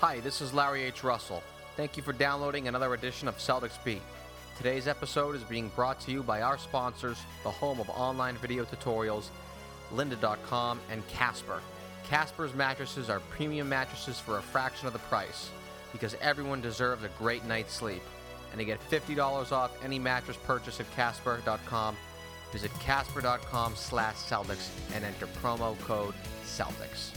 Hi, this is Larry H. Russell. Thank you for downloading another edition of Celtics Beat. Today's episode is being brought to you by our sponsors, the home of online video tutorials, lynda.com and Casper. Casper's mattresses are premium mattresses for a fraction of the price because everyone deserves a great night's sleep. And to get $50 off any mattress purchase at casper.com, visit casper.com slash Celtics and enter promo code Celtics.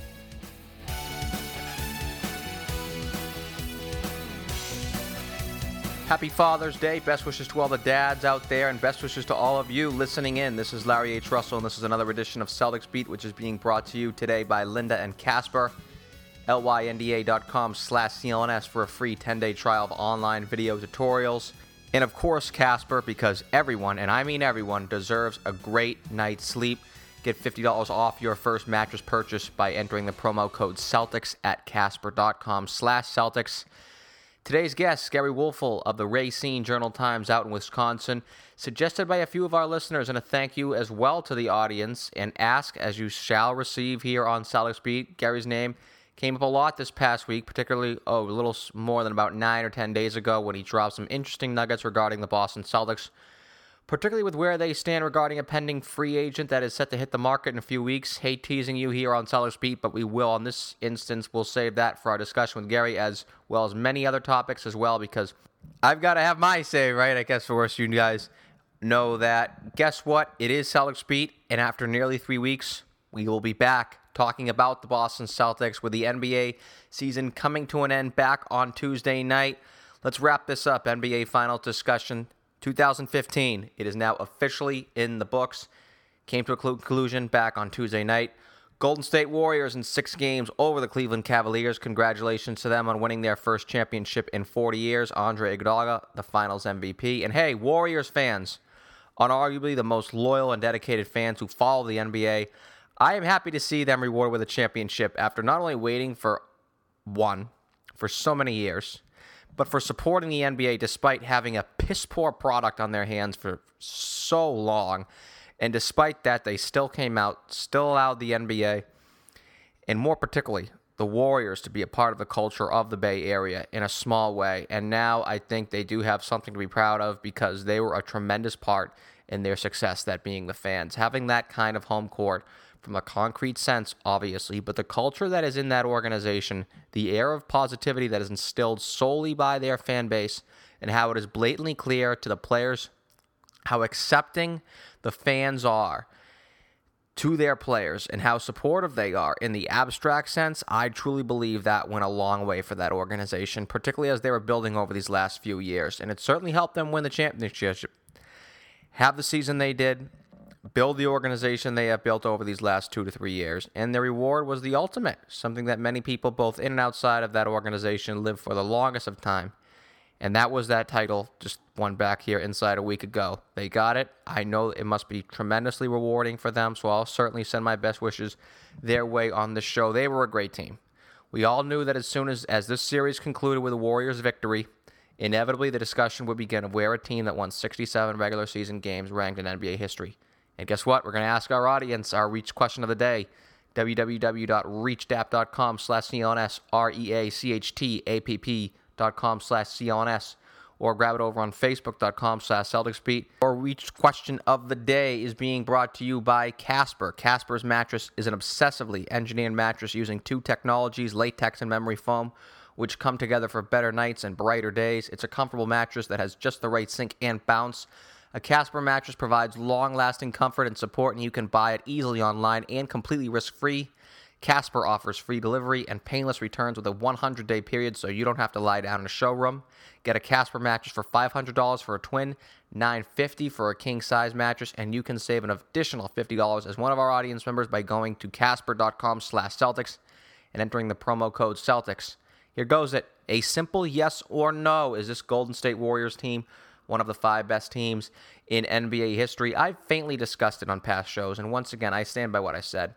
Happy Father's Day. Best wishes to all the dads out there, and best wishes to all of you listening in. This is Larry H. Russell, and this is another edition of Celtics Beat, which is being brought to you today by Lynda and Casper. lynda.com slash CLNS for a free 10-day trial of online video tutorials. And of course, Casper, because everyone, and I mean everyone, deserves a great night's sleep. Get $50 off your first mattress purchase by entering the promo code Celtics at casper.com slash Celtics. Today's guest, Gery Woelfel of the Racine Journal Times out in Wisconsin, suggested by a few of our listeners, and a thank you as well to the audience, and ask as you shall receive here on Celtics Beat. Gary's name came up a lot this past week, particularly oh, a little more than about nine or ten days ago when he dropped some interesting nuggets regarding the Boston Celtics particularly with where they stand regarding a pending free agent that is set to hit the market in a few weeks. Hate teasing you here on Celtics Beat, but we will, on this instance, we'll save that for our discussion with Gary as well as many other topics as well because I've got to have my say, right? I guess for us, you guys know that. Guess what? It is Celtics Beat, and after nearly three weeks, we will be back talking about the Boston Celtics with the NBA season coming to an end back on Tuesday night. Let's wrap this up. NBA final discussion 2015. It is now officially in the books. Came to a conclusion back on Tuesday night. Golden State Warriors in six games over the Cleveland Cavaliers. Congratulations to them on winning their first championship in 40 years. Andre Iguodala, the Finals MVP. And hey, Warriors fans, unarguably the most loyal and dedicated fans who follow the NBA, I am happy to see them rewarded with a championship after not only waiting for one for so many years, but for supporting the NBA despite having a piss poor product on their hands for so long. And despite that, they still came out, still allowed the NBA, and more particularly, the Warriors to be a part of the culture of the Bay Area in a small way. And now I think they do have something to be proud of because they were a tremendous part in their success, that being the fans. Having that kind of home court from a concrete sense, obviously, but the culture that is in that organization, the air of positivity that is instilled solely by their fan base, and how it is blatantly clear to the players how accepting the fans are to their players and how supportive they are in the abstract sense, I truly believe that went a long way for that organization, particularly as they were building over these last few years. And it certainly helped them win the championship. Have the season they did, build the organization they have built over these last two to three years. And the reward was the ultimate, something that many people, both in and outside of that organization, lived for the longest of time. And that was that title, just one back here inside a week ago. They got it. I know it must be tremendously rewarding for them, so I'll certainly send my best wishes their way on the show. They were a great team. We all knew that as soon as, as this series concluded with the Warriors' victory, inevitably the discussion would begin of where a team that won 67 regular season games ranked in NBA history. And guess what? We're going to ask our audience our Reacht question of the day www.reachtapp.com slash CLNS, R-E-A-C-H-T-A-P-P.com slash CLNS, or grab it over on Facebook.com slash CelticsBeat. Our Reacht question of the day is being brought to you by Casper. Casper's mattress is an obsessively engineered mattress using two technologies, latex and memory foam, which come together for better nights and brighter days. It's a comfortable mattress that has just the right sink and bounce a Casper mattress provides long lasting comfort and support, and you can buy it easily online and completely risk free. Casper offers free delivery and painless returns with a 100 day period so you don't have to lie down in a showroom. Get a Casper mattress for $500 for a twin, 950 for a king size mattress, and you can save an additional $50 as one of our audience members by going to casper.com slash Celtics and entering the promo code Celtics. Here goes it. A simple yes or no. Is this Golden State Warriors team one of the five best teams in NBA history. I've faintly discussed it on past shows, and once again, I stand by what I said.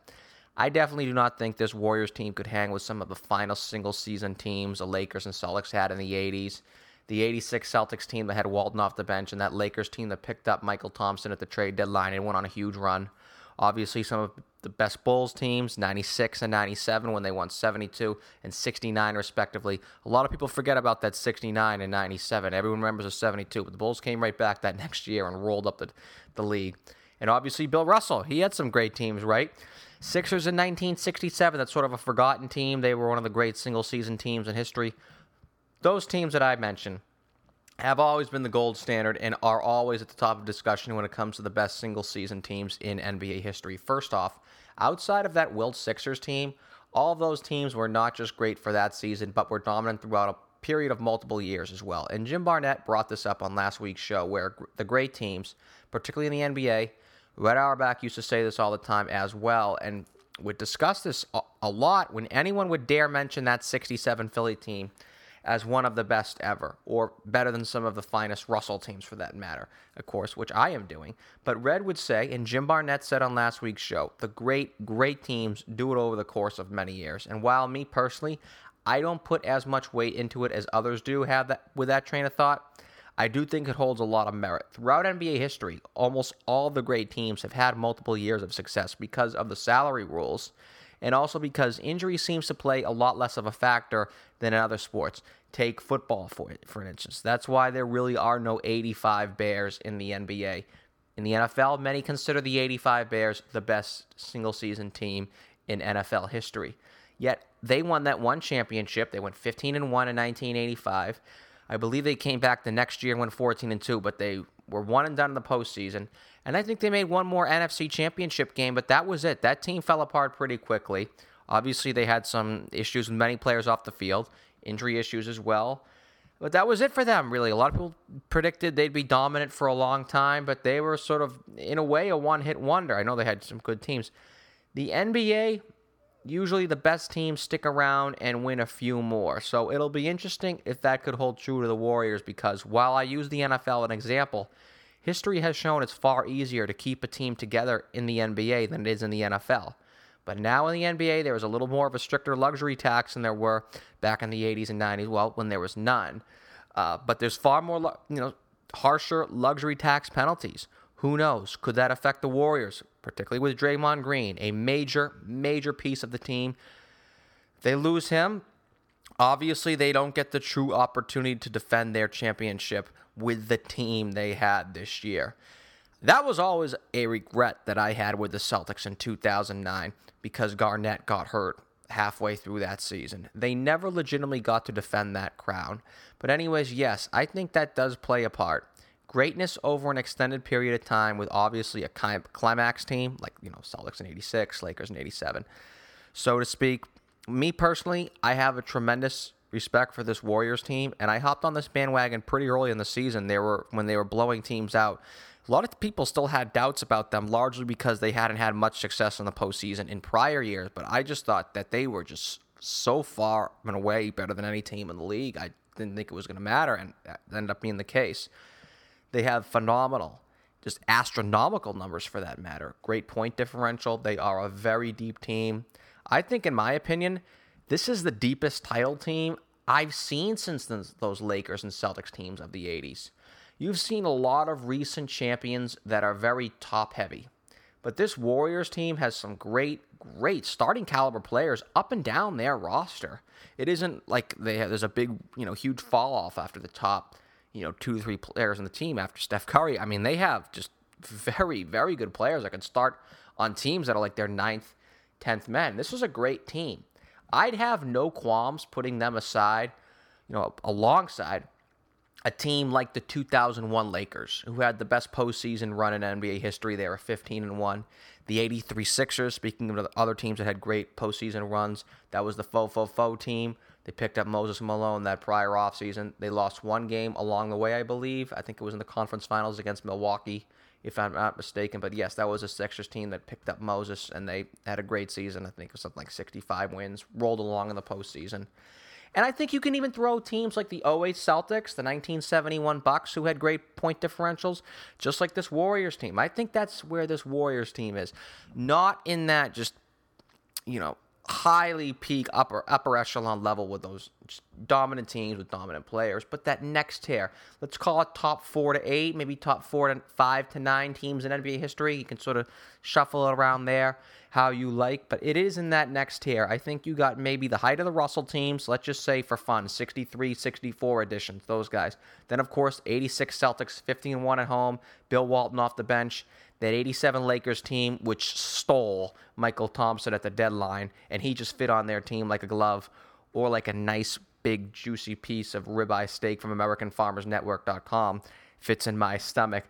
I definitely do not think this Warriors team could hang with some of the final single season teams the Lakers and Celtics had in the 80s. The 86 Celtics team that had Walton off the bench, and that Lakers team that picked up Mychal Thompson at the trade deadline and went on a huge run. Obviously, some of the best Bulls teams, 96 and 97, when they won 72 and 69, respectively. A lot of people forget about that 69 and 97. Everyone remembers the 72, but the Bulls came right back that next year and rolled up the, the league. And obviously, Bill Russell, he had some great teams, right? Sixers in 1967, that's sort of a forgotten team. They were one of the great single season teams in history. Those teams that I mentioned have always been the gold standard and are always at the top of discussion when it comes to the best single season teams in NBA history. First off, outside of that Wilt Sixers team, all of those teams were not just great for that season, but were dominant throughout a period of multiple years as well. And Jim Barnett brought this up on last week's show, where the great teams, particularly in the NBA, Red Auerbach used to say this all the time as well, and would discuss this a lot when anyone would dare mention that 67 Philly team as one of the best ever, or better than some of the finest Russell teams for that matter, of course, which I am doing. But Red would say, and Jim Barnett said on last week's show, the great, great teams do it over the course of many years. And while me personally, I don't put as much weight into it as others do have that with that train of thought. I do think it holds a lot of merit. Throughout NBA history, almost all the great teams have had multiple years of success because of the salary rules and also because injury seems to play a lot less of a factor than in other sports. Take football for it, for instance. That's why there really are no 85 Bears in the NBA. In the NFL, many consider the 85 Bears the best single season team in NFL history. Yet they won that one championship. They went 15 and 1 in 1985. I believe they came back the next year and went 14 and 2, but they were one and done in the postseason. And I think they made one more NFC championship game, but that was it. That team fell apart pretty quickly. Obviously, they had some issues with many players off the field, injury issues as well. But that was it for them, really. A lot of people predicted they'd be dominant for a long time, but they were sort of, in a way, a one hit wonder. I know they had some good teams. The NBA, usually the best teams stick around and win a few more. So it'll be interesting if that could hold true to the Warriors because while I use the NFL as an example, History has shown it's far easier to keep a team together in the NBA than it is in the NFL. But now in the NBA, there is a little more of a stricter luxury tax than there were back in the 80s and 90s. Well, when there was none. Uh, but there's far more, you know, harsher luxury tax penalties. Who knows? Could that affect the Warriors, particularly with Draymond Green, a major, major piece of the team? If they lose him, obviously they don't get the true opportunity to defend their championship with the team they had this year. That was always a regret that I had with the Celtics in 2009 because Garnett got hurt halfway through that season. They never legitimately got to defend that crown. But, anyways, yes, I think that does play a part. Greatness over an extended period of time with obviously a climax team like, you know, Celtics in 86, Lakers in 87, so to speak. Me personally, I have a tremendous respect for this Warriors team, and I hopped on this bandwagon pretty early in the season. They were when they were blowing teams out. A lot of people still had doubts about them, largely because they hadn't had much success in the postseason in prior years. But I just thought that they were just so far and away better than any team in the league. I didn't think it was going to matter, and that ended up being the case. They have phenomenal, just astronomical numbers for that matter. Great point differential. They are a very deep team. I think, in my opinion, this is the deepest title team I've seen since those Lakers and Celtics teams of the 80s. You've seen a lot of recent champions that are very top heavy. But this Warriors team has some great, great starting caliber players up and down their roster. It isn't like they have, there's a big, you know, huge fall off after the top, you know, two, three players in the team after Steph Curry. I mean, they have just very, very good players that can start on teams that are like their ninth, tenth men. This was a great team. I'd have no qualms putting them aside, you know, alongside a team like the 2001 Lakers, who had the best postseason run in NBA history. They were 15 and 1. The 83 Sixers, speaking of the other teams that had great postseason runs, that was the fo fo fo team. They picked up Moses Malone that prior offseason. They lost one game along the way, I believe. I think it was in the conference finals against Milwaukee if I'm not mistaken. But yes, that was a Sixers team that picked up Moses, and they had a great season. I think it was something like 65 wins, rolled along in the postseason. And I think you can even throw teams like the 08 Celtics, the 1971 Bucks, who had great point differentials, just like this Warriors team. I think that's where this Warriors team is. Not in that just, you know, highly peak upper upper echelon level with those dominant teams with dominant players. But that next tier, let's call it top four to eight, maybe top four to five to nine teams in NBA history. You can sort of shuffle it around there how you like, but it is in that next tier. I think you got maybe the height of the Russell teams, let's just say for fun, 63, 64 additions, those guys. Then, of course, 86 Celtics, 15 1 at home, Bill Walton off the bench. That 87 Lakers team, which stole Mychal Thompson at the deadline, and he just fit on their team like a glove or like a nice big juicy piece of ribeye steak from AmericanFarmersNetwork.com fits in my stomach.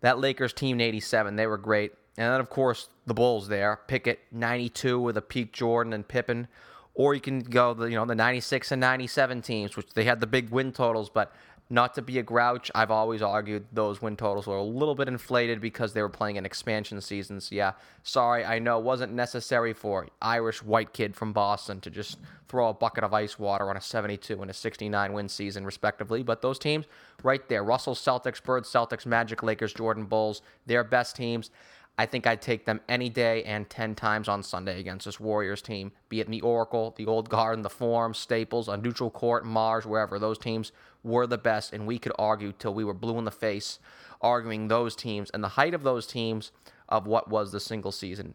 That Lakers team in 87, they were great. And then, of course, the Bulls there. Pickett 92 with a peak Jordan and Pippen. Or you can go the you know the 96 and 97 teams, which they had the big win totals, but not to be a grouch, I've always argued those win totals were a little bit inflated because they were playing in expansion seasons. Yeah, sorry, I know it wasn't necessary for Irish white kid from Boston to just throw a bucket of ice water on a 72 and a 69 win season, respectively. But those teams right there Russell Celtics, Bird Celtics, Magic Lakers, Jordan Bulls, their best teams. I think I'd take them any day and 10 times on Sunday against this Warriors team, be it in the Oracle, the Old Garden, the Forum, Staples, a neutral court, Mars, wherever. Those teams were the best, and we could argue till we were blue in the face arguing those teams and the height of those teams of what was the single season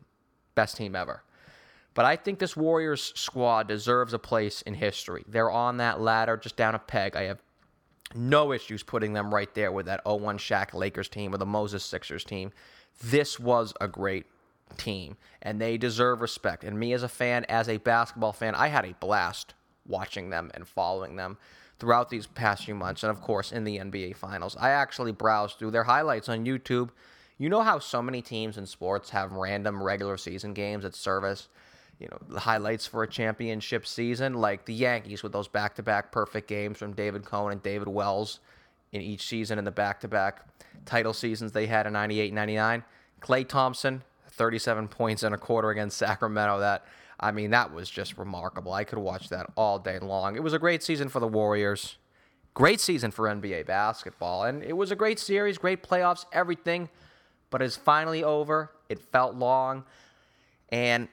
best team ever. But I think this Warriors squad deserves a place in history. They're on that ladder, just down a peg. I have no issues putting them right there with that 0 1 Shaq Lakers team or the Moses Sixers team. This was a great team, and they deserve respect. And me as a fan, as a basketball fan, I had a blast watching them and following them throughout these past few months, and of course in the NBA Finals. I actually browsed through their highlights on YouTube. You know how so many teams in sports have random regular season games that service, you know, the highlights for a championship season, like the Yankees with those back-to-back perfect games from David Cone and David Wells in each season in the back-to-back title seasons they had in 98 99. Klay Thompson, 37 points and a quarter against Sacramento. That I mean, that was just remarkable. I could watch that all day long. It was a great season for the Warriors. Great season for NBA basketball. And it was a great series, great playoffs, everything. But it's finally over. It felt long. And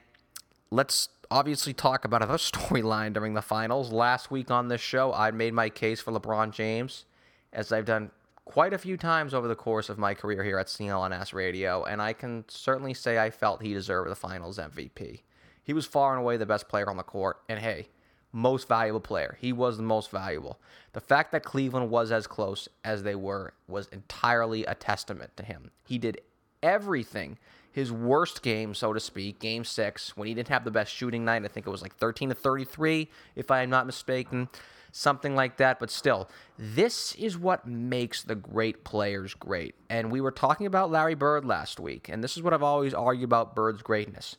let's obviously talk about another storyline during the finals. Last week on this show, I made my case for LeBron James, as I've done quite a few times over the course of my career here at CLNS Radio, and I can certainly say I felt he deserved the finals MVP. He was far and away the best player on the court. And hey, most valuable player. He was the most valuable. The fact that Cleveland was as close as they were was entirely a testament to him. He did everything. His worst game, so to speak, game six, when he didn't have the best shooting night, I think it was like 13 to 33, if I am not mistaken, something like that. But still, this is what makes the great players great. And we were talking about Larry Bird last week, and this is what I've always argued about Bird's greatness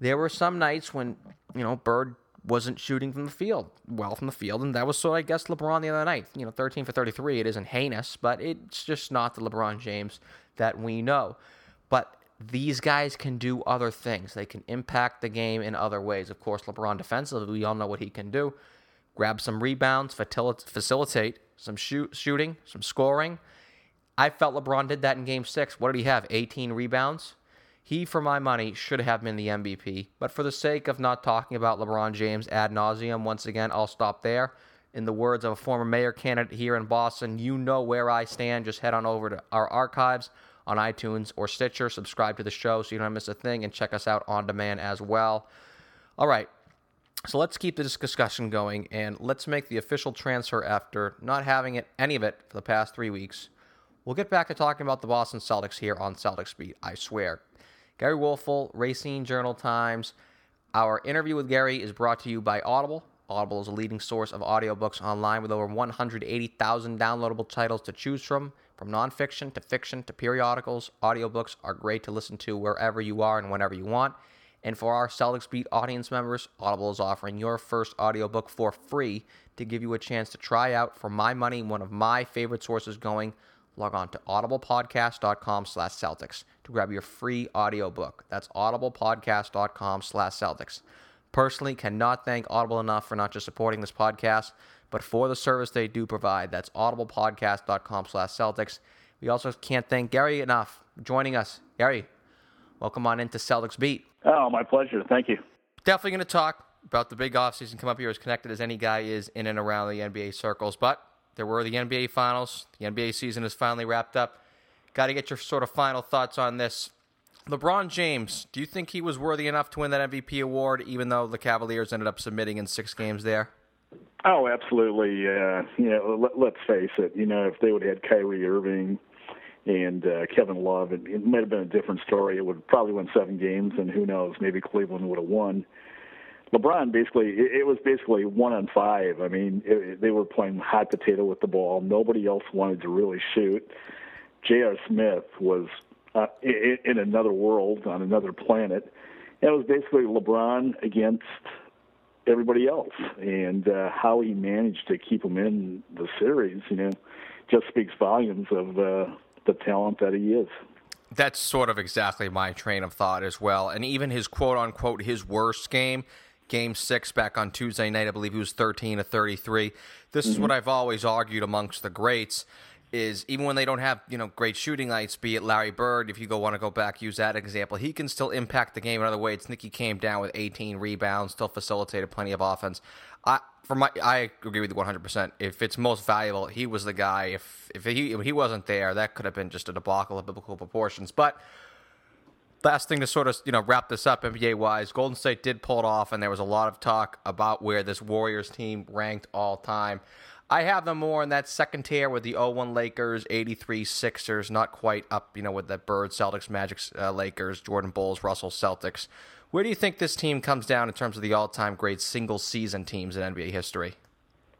there were some nights when, you know, Bird wasn't shooting from the field, well from the field, and that was so I guess LeBron the other night. You know, 13 for 33. It isn't heinous, but it's just not the LeBron James that we know. But these guys can do other things. They can impact the game in other ways. Of course, LeBron defensively, we all know what he can do. Grab some rebounds, facilitate some shoot, shooting, some scoring. I felt LeBron did that in game six. What did he have? 18 rebounds? He, for my money, should have been the MVP. But for the sake of not talking about LeBron James ad nauseum, once again, I'll stop there. In the words of a former mayor candidate here in Boston, you know where I stand. Just head on over to our archives on iTunes or Stitcher. Subscribe to the show so you don't miss a thing, and check us out on demand as well. All right. So let's keep this discussion going and let's make the official transfer after not having it any of it for the past three weeks. We'll get back to talking about the Boston Celtics here on Celtics Beat, I swear. Gery Woelfel, Racine Journal Times. Our interview with Gary is brought to you by Audible. Audible is a leading source of audiobooks online with over 180,000 downloadable titles to choose from. From nonfiction to fiction to periodicals, audiobooks are great to listen to wherever you are and whenever you want. And for our Celtics Beat audience members, Audible is offering your first audiobook for free to give you a chance to try out, for my money, one of my favorite sources going log on to audiblepodcast.com slash Celtics to grab your free audiobook. That's audiblepodcast.com slash Celtics. Personally, cannot thank Audible enough for not just supporting this podcast, but for the service they do provide. That's audiblepodcast.com slash Celtics. We also can't thank Gary enough for joining us. Gary, welcome on into Celtics Beat. Oh, my pleasure. Thank you. Definitely going to talk about the big offseason come up here as connected as any guy is in and around the NBA circles. But there were the NBA finals. The NBA season is finally wrapped up. Got to get your sort of final thoughts on this. LeBron James, do you think he was worthy enough to win that MVP award, even though the Cavaliers ended up submitting in six games there? Oh, absolutely. Uh, you know, let, us face it. You know, if they would have had Kyrie Irving and uh, Kevin Love, it, it might have been a different story. It would probably win seven games, and who knows, maybe Cleveland would have won. LeBron basically, it, was basically one on five. I mean, it, they were playing hot potato with the ball. Nobody else wanted to really shoot. J.R. Smith was uh, in, in another world on another planet. And it was basically LeBron against everybody else, and uh, how he managed to keep them in the series, you know, just speaks volumes of uh, the talent that he is. That's sort of exactly my train of thought as well. And even his quote unquote his worst game, game six back on Tuesday night, I believe he was 13 to 33. This mm-hmm. is what I've always argued amongst the greats is even when they don't have you know great shooting nights, be it Larry Bird, if you go want to go back use that example, he can still impact the game in other ways. Nicky came down with 18 rebounds, still facilitated plenty of offense. I for my I agree with you 100. percent If it's most valuable, he was the guy. If if he if he wasn't there, that could have been just a debacle of biblical proportions. But last thing to sort of you know wrap this up NBA wise, Golden State did pull it off, and there was a lot of talk about where this Warriors team ranked all time. I have them more in that second tier with the 01 Lakers, 83 Sixers, not quite up, you know, with the Bird, Celtics, Magic, uh, Lakers, Jordan Bulls, Russell, Celtics. Where do you think this team comes down in terms of the all-time great single-season teams in NBA history?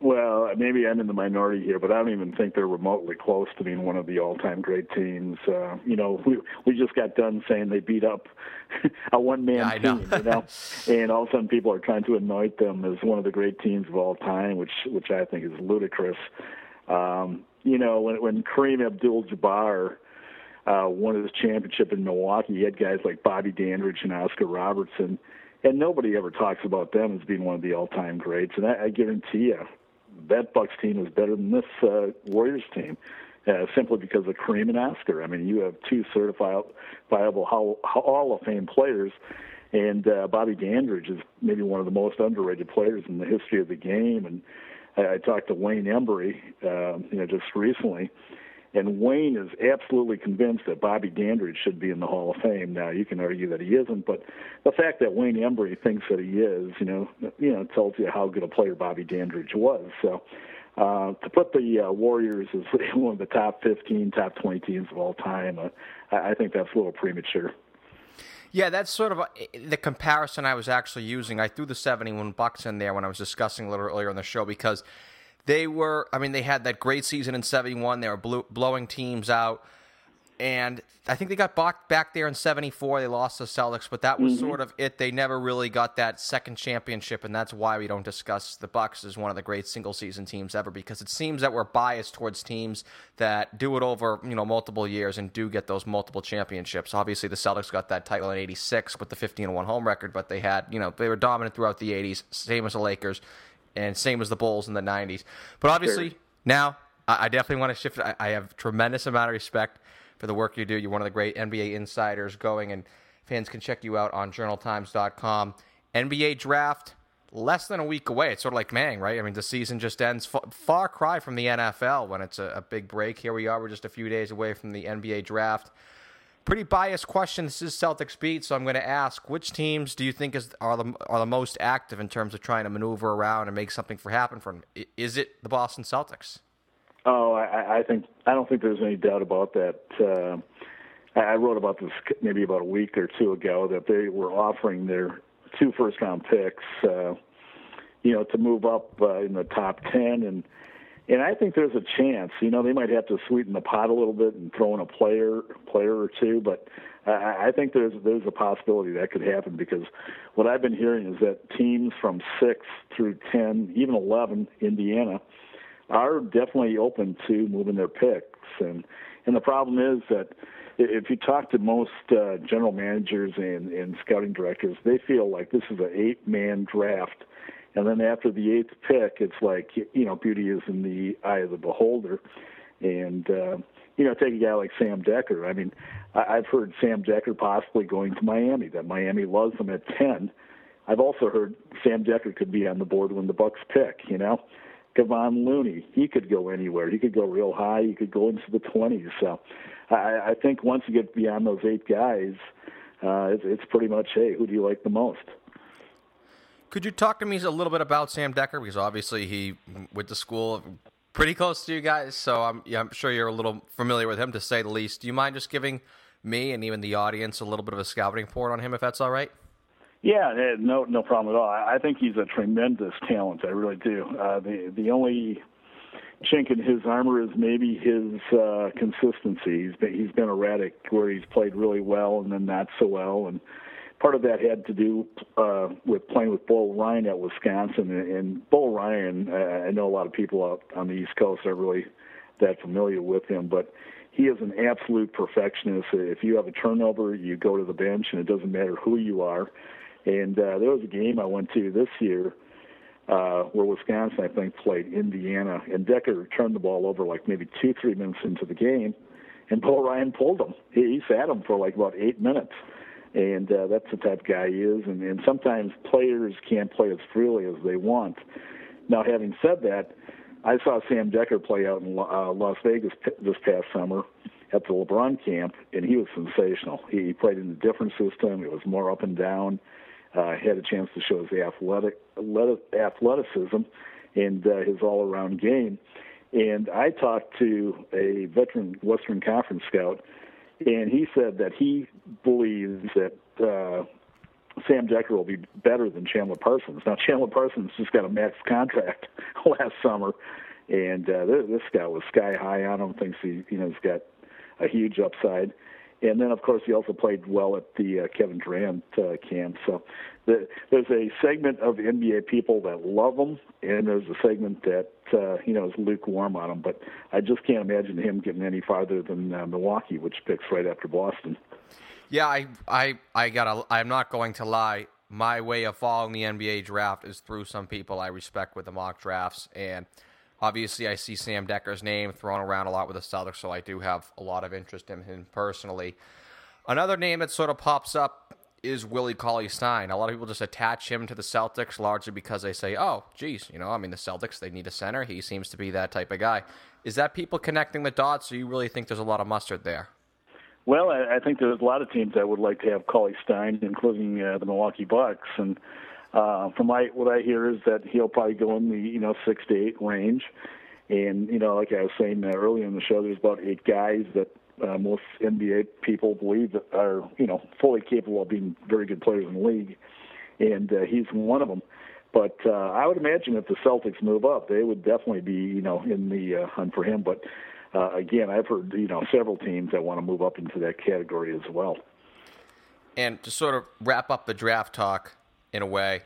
Well, maybe I'm in the minority here, but I don't even think they're remotely close to being one of the all-time great teams. Uh, you know, we we just got done saying they beat up a one-man yeah, team, know. you know, and all of a sudden people are trying to anoint them as one of the great teams of all time, which which I think is ludicrous. Um, you know, when when Kareem Abdul-Jabbar uh, won his championship in Milwaukee, he had guys like Bobby Dandridge and Oscar Robertson, and nobody ever talks about them as being one of the all-time greats. And I, I guarantee you that Bucks team is better than this uh, Warriors team. Uh, simply because of Kareem and Oscar. I mean, you have two certifiable Hall, Hall of Fame players, and uh, Bobby Dandridge is maybe one of the most underrated players in the history of the game. And I, I talked to Wayne Embry, uh, you know, just recently, and Wayne is absolutely convinced that Bobby Dandridge should be in the Hall of Fame. Now you can argue that he isn't, but the fact that Wayne Embry thinks that he is, you know, you know, tells you how good a player Bobby Dandridge was. So uh, to put the uh, Warriors as one of the top 15, top 20 teams of all time, uh, I think that's a little premature. Yeah, that's sort of a, the comparison I was actually using. I threw the 71 Bucks in there when I was discussing a little earlier in the show because they were, I mean, they had that great season in 71. They were blew, blowing teams out. And I think they got back, back there in 74. They lost to Celtics, but that was mm-hmm. sort of it. They never really got that second championship, and that's why we don't discuss the Bucks as one of the great single season teams ever because it seems that we're biased towards teams that do it over, you know, multiple years and do get those multiple championships. Obviously, the Celtics got that title in 86 with the 15 1 home record, but they had, you know, they were dominant throughout the 80s, same as the Lakers and same as the Bulls in the 90s. But obviously, sure. now I, definitely want to shift. I, I have tremendous amount of respect for the work you do. You're one of the great NBA insiders going, and fans can check you out on journaltimes.com. NBA draft less than a week away. It's sort of like Manning, right? I mean, the season just ends. Far cry from the NFL when it's a, a big break. Here we are. We're just a few days away from the NBA draft pretty biased question. This is Celtics beat, so I'm going to ask: Which teams do you think is are the are the most active in terms of trying to maneuver around and make something for happen for them? Is it the Boston Celtics? Oh, I, I think I don't think there's any doubt about that. Uh, I wrote about this maybe about a week or two ago that they were offering their two first round picks, uh, you know, to move up uh, in the top ten and and I think there's a chance. You know, they might have to sweeten the pot a little bit and throw in a player, player or two, but I, I think there's there's a possibility that could happen because what I've been hearing is that teams from six through ten, even eleven, Indiana, are definitely open to moving their picks, and and the problem is that if you talk to most uh, general managers and, and scouting directors, they feel like this is an eight-man draft and then after the eighth pick, it's like you know, beauty is in the eye of the beholder. And uh, you know, take a guy like Sam Dekker. I mean, I- I've heard Sam Dekker possibly going to Miami. That Miami loves him at ten, I've also heard Sam Dekker could be on the board when the Bucks pick. You know, Kevon Looney, he could go anywhere. He could go real high. He could go into the 20s. So I, I think once you get beyond those eight guys, uh, it's, it's pretty much, hey, who do you like the most? Could you talk to me a little bit about Sam Dekker? Because obviously he went to school pretty close to you guys, so I'm, yeah, I'm sure you're a little familiar with him, to say the least. Do you mind just giving me and even the audience a little bit of a scouting report on him, if that's all right? Yeah, eh, no, no problem at all. I think he's a tremendous talent. I really do. Uh, the the only chink in his armor is maybe his uh, consistency. He's been he's been erratic, where he's played really well and then not so well, and part of that had to do uh, with playing with Bo Ryan at Wisconsin. And, and Bo Ryan, uh, I know a lot of people out on the East Coast are really that familiar with him, but he is an absolute perfectionist. If you have a turnover, you go to the bench, and it doesn't matter who you are and uh, there was a game I went to this year uh, where Wisconsin, I think, played Indiana, and Dekker turned the ball over like maybe two, three minutes into the game, and Bo Ryan pulled him. He, he sat him for like about eight minutes, and uh, that's the type of guy he is. And, and sometimes players can't play as freely as they want. Now, having said that, I saw Sam Dekker play out in uh, Las Vegas p- this past summer at the LeBron camp, and he was sensational. He played in a different system. It was more up and down uh, had a chance to show his athletic athleticism and uh, his all-around game. And I talked to a veteran Western Conference scout, and he said that he believes that uh, Sam Dekker will be better than Chandler Parsons. Now, Chandler Parsons just got a max contract last summer, and uh, this guy was sky high on him. Thinks he, you know, he's got a huge upside. And then, of course, he also played well at the uh, Kevin Durant uh, camp. So the, there's a segment of NBA people that love him, and there's a segment that uh, you know is lukewarm on him. But I just can't imagine him getting any farther than uh, Milwaukee, which picks right after Boston. Yeah, I, I, I got. I'm not going to lie. My way of following the NBA draft is through some people I respect with the mock drafts, and Obviously, I see Sam Dekker's name thrown around a lot with the Celtics, so I do have a lot of interest in him personally. Another name that sort of pops up is Willie Cauley Stein. A lot of people just attach him to the Celtics largely because they say, oh, geez, you know, I mean, the Celtics, they need a center. He seems to be that type of guy. Is that people connecting the dots, or you really think there's a lot of mustard there? Well, I, think there's a lot of teams that would like to have Cauley Stein, including uh, the Milwaukee Bucks. And uh, from my what I hear is that he'll probably go in the you know six to eight range, and you know like I was saying earlier in the show, there's about eight guys that uh, most NBA people believe that are you know fully capable of being very good players in the league, and uh, he's one of them. But uh, I would imagine if the Celtics move up, they would definitely be you know in the uh, hunt for him. But uh, again, I've heard you know several teams that want to move up into that category as well. And to sort of wrap up the draft talk, in a way.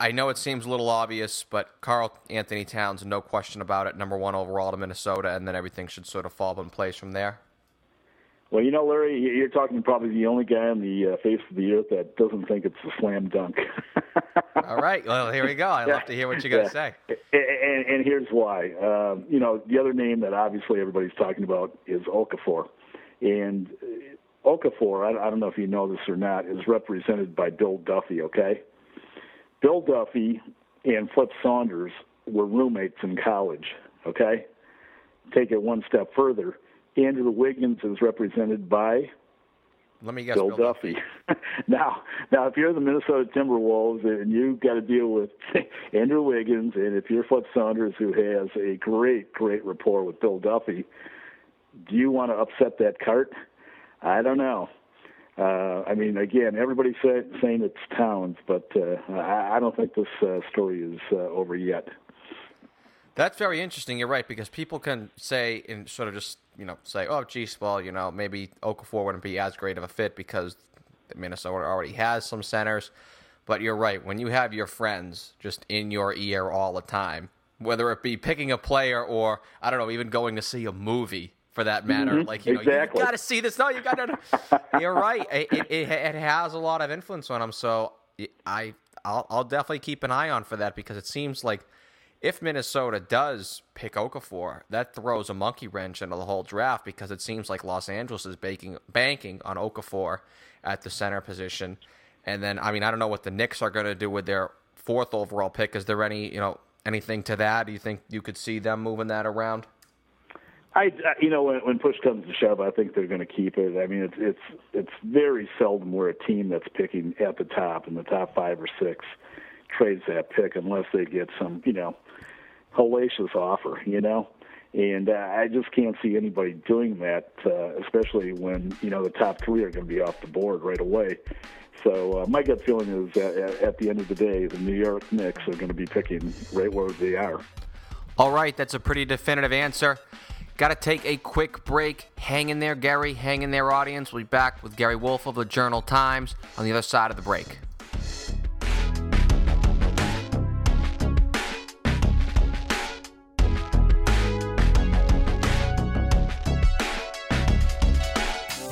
I know it seems a little obvious, but Karl-Anthony Towns, no question about it, number one overall to Minnesota, and then everything should sort of fall in place from there. Well, you know, Larry, you're talking probably the only guy on the uh, face of the earth that doesn't think it's a slam dunk. All right. Well, here we go. I'd love to hear what you got to say. And, and, here's why. Um, you know, the other name that obviously everybody's talking about is Okafor. And Okafor, I, I don't know if you know this or not, is represented by Bill Duffy, okay? Bill Duffy and Flip Saunders were roommates in college, okay? Take it one step further. Andrew Wiggins is represented by let me guess, Bill, Bill Duffy. Duffy. now, now, if you're the Minnesota Timberwolves and you've got to deal with Andrew Wiggins, and if you're Flip Saunders, who has a great, great rapport with Bill Duffy, do you want to upset that cart? I don't know. Uh, I mean, again, everybody's say, saying it's Towns, but uh, I, I don't think this uh, story is uh, over yet. That's very interesting. You're right because people can say and sort of just you know say, oh, geez, well, you know, maybe Okafor wouldn't be as great of a fit because Minnesota already has some centers. But you're right. When you have your friends just in your ear all the time, whether it be picking a player or I don't know, even going to see a movie, for that matter. Mm-hmm. Like you know, exactly. you got to see this. No, you got to. you're right. It, it, it, has a lot of influence on him. So I I'll, I'll definitely keep an eye on for that because it seems like if Minnesota does pick Okafor, that throws a monkey wrench into the whole draft because it seems like Los Angeles is baking, banking on Okafor at the center position. And then, I mean, I don't know what the Knicks are going to do with their fourth overall pick. Is there any, you know, anything to that? Do you think you could see them moving that around? I, you know, when, when push comes to shove, I think they're going to keep it. I mean, it's it's it's very seldom where a team that's picking at the top in the top five or six trades that pick unless they get some, you know, hellacious offer. You know, and uh, I just can't see anybody doing that, uh, especially when you know the top three are going to be off the board right away. So uh, my gut feeling is at the end of the day, the New York Knicks are going to be picking right where they are. All right, that's a pretty definitive answer. Got to take a quick break. Hang in there, Gary. Hang in there, audience. We'll be back with Gary Wolf of the Journal Times on the other side of the break.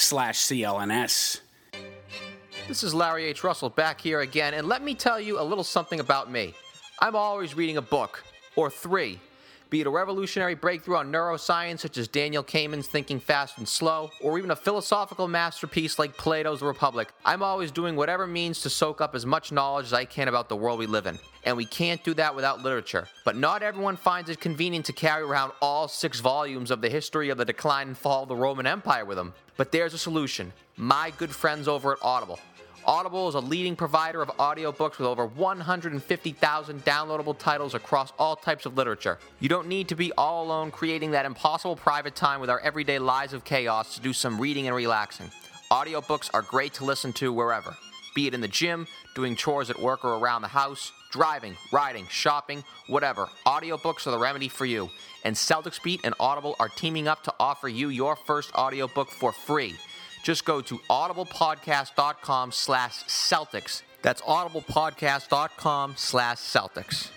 slash CLNS. This is Larry H. Russell back here again, and let me tell you a little something about me. I'm always reading a book, or three, be it a revolutionary breakthrough on neuroscience such as Daniel Kahneman's Thinking Fast and Slow, or even a philosophical masterpiece like Plato's Republic. I'm always doing whatever means to soak up as much knowledge as I can about the world we live in. And we can't do that without literature. But not everyone finds it convenient to carry around all six volumes of the history of the decline and fall of the Roman Empire with them. But there's a solution. My good friends over at Audible. Audible is a leading provider of audiobooks with over 150,000 downloadable titles across all types of literature. You don't need to be all alone creating that impossible private time with our everyday lives of chaos to do some reading and relaxing. Audiobooks are great to listen to wherever, be it in the gym, doing chores at work or around the house, driving, riding, shopping, whatever. Audiobooks are the remedy for you. And Celtics Beat and Audible are teaming up to offer you your first audiobook for free. Just go to audiblepodcast.com slash Celtics. That's audiblepodcast.com slash Celtics.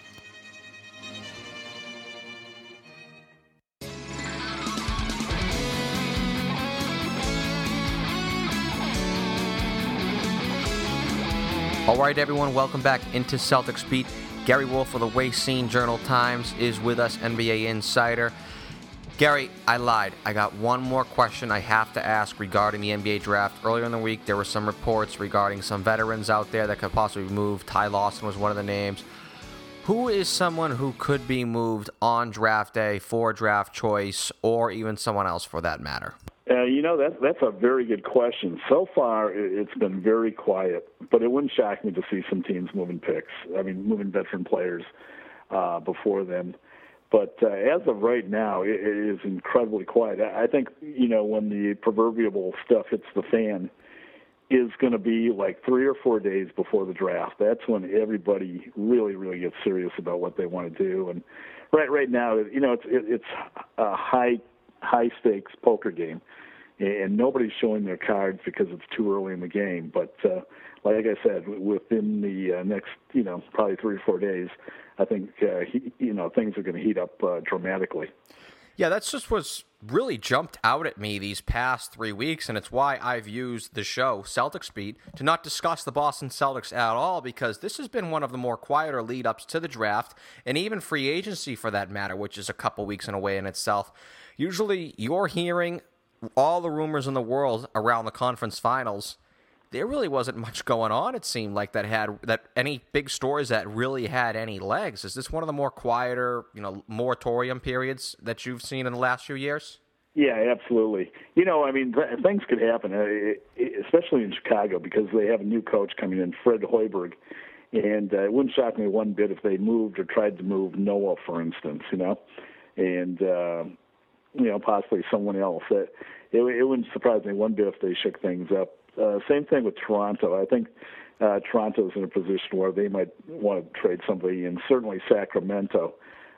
All right, everyone, welcome back into Celtics Beat. Gary Wolf of the Racine Journal Times is with us, NBA Insider. Gary, I lied. I got one more question I have to ask regarding the NBA draft. Earlier in the week, there were some reports regarding some veterans out there that could possibly move. Ty Lawson was one of the names. Who is someone who could be moved on draft day for draft choice, or even someone else for that matter? Uh, you know that that's a very good question. So far, it's been very quiet, but it wouldn't shock me to see some teams moving picks. I mean, moving veteran players uh, before them. But uh, as of right now, it, it is incredibly quiet. I I think you know when the proverbial stuff hits the fan is going to be like three or four days before the draft. That's when everybody really, really gets serious about what they want to do. And right, right now, you know, it's it, it's a high high stakes poker game, and nobody's showing their cards because it's too early in the game. But uh, like I said, within the uh, next, you know, probably three or four days, I think uh, he, you know things are going to heat up uh, dramatically. Yeah, that's just what's really jumped out at me these past three weeks, and it's why I've used the show Celtics Beat to not discuss the Boston Celtics at all, because this has been one of the more quieter lead ups to the draft, and even free agency for that matter, which is a couple weeks in a way in itself. Usually, you're hearing all the rumors in the world around the conference finals. There really wasn't much going on. It seemed like that had that any big stories that really had any legs. Is this one of the more quieter, you know, moratorium periods that you've seen in the last few years? Yeah, absolutely. You know, I mean, th- things could happen, uh, especially in Chicago, because they have a new coach coming in, Fred Hoiberg, and uh, it wouldn't shock me one bit if they moved or tried to move Noah, for instance. You know, and uh, you know, possibly someone else. It, it, it wouldn't surprise me one bit if they shook things up. Uh, same thing with Toronto. I think uh, Toronto's in a position where they might want to trade somebody, and certainly Sacramento.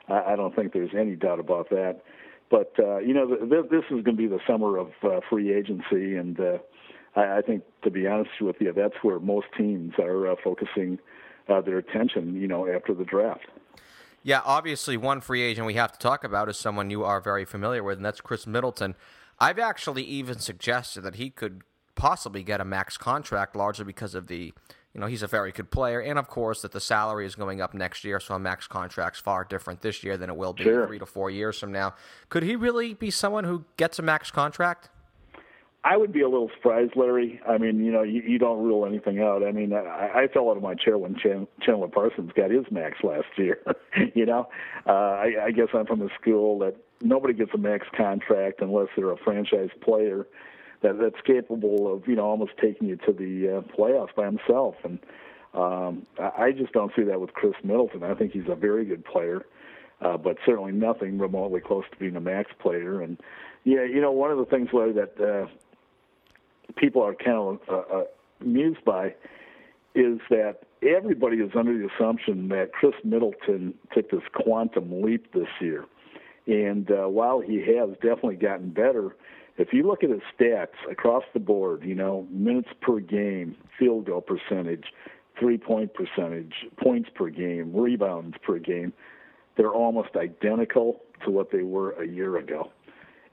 I, I don't think there's any doubt about that. But uh, you know, th- this is going to be the summer of uh, free agency, and uh, I, I think, to be honest with you, that's where most teams are uh, focusing uh, their attention. You know, after the draft. Yeah, obviously, one free agent we have to talk about is someone you are very familiar with, and that's Khris Middleton. I've actually even suggested that he could possibly get a max contract, largely because of the, you know, he's a very good player, and of course that the salary is going up next year, so a max contract's far different this year than it will be sure. three to four years from now. Could he really be someone who gets a max contract? I would be a little surprised, Larry. I mean, you know, you, you don't rule anything out. I mean, I, I fell out of my chair when Chan, Chandler Parsons got his max last year. you know, uh, I, I guess I'm from the school that nobody gets a max contract unless they're a franchise player that that's capable of, you know, almost taking you to the uh, playoffs by himself. And um, I, I just don't see that with Khris Middleton. I think he's a very good player. Uh, but certainly nothing remotely close to being a max player. And yeah, you know, one of the things Larry, that uh, people are kind of uh, uh, amused by is that everybody is under the assumption that Khris Middleton took this quantum leap this year. And uh, while he has definitely gotten better, if you look at his stats across the board, you know, minutes per game, field goal percentage, three point percentage, points per game, rebounds per game, they're almost identical to what they were a year ago.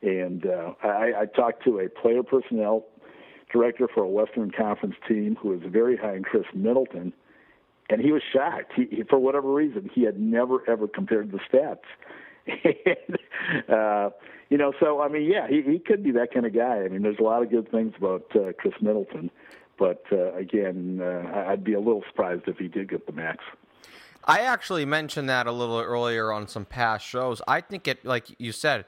And uh, I, I talked to a player personnel director for a Western Conference team who was very high in Khris Middleton, and he was shocked. He, he for whatever reason, he had never ever compared the stats. and, uh, you know, so I mean, yeah, he, he could be that kind of guy. I mean, there's a lot of good things about uh, Khris Middleton, but uh, again, uh, I'd be a little surprised if he did get the max. I actually mentioned that a little earlier on some past shows. I think it, like you said,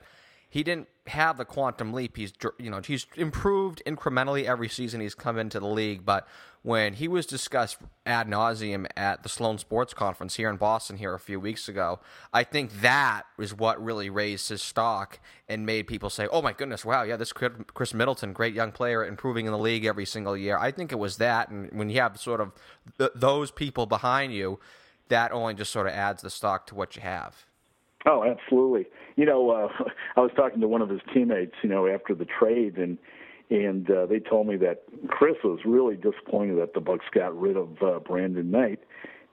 he didn't have the quantum leap. He's you know he's improved incrementally every season he's come into the league. But when he was discussed ad nauseum at the Sloan Sports Conference here in Boston here a few weeks ago, I think that is what really raised his stock and made people say, "Oh my goodness, wow, yeah, this Khris Middleton, great young player, improving in the league every single year." I think it was that, and when you have sort of th- those people behind you, that only just sort of adds the stock to what you have. Oh, absolutely. You know, uh, I was talking to one of his teammates, you know, after the trade, and and uh, they told me that Khris was really disappointed that the Bucks got rid of uh, Brandon Knight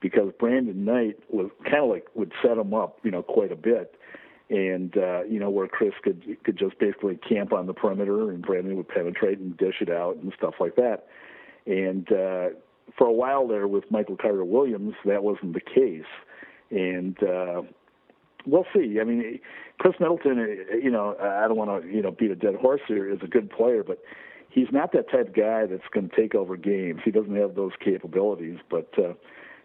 because Brandon Knight was kind of like would set him up, you know, quite a bit, and uh, you know where Khris could could just basically camp on the perimeter and Brandon would penetrate and dish it out and stuff like that, and uh, for a while there with Michael Carter Williams, that wasn't the case, and uh, we'll see. I mean, Khris Middleton, uh, you know, I don't want to, you know, beat a dead horse here, is a good player, but he's not that type of guy that's going to take over games. He doesn't have those capabilities. But uh,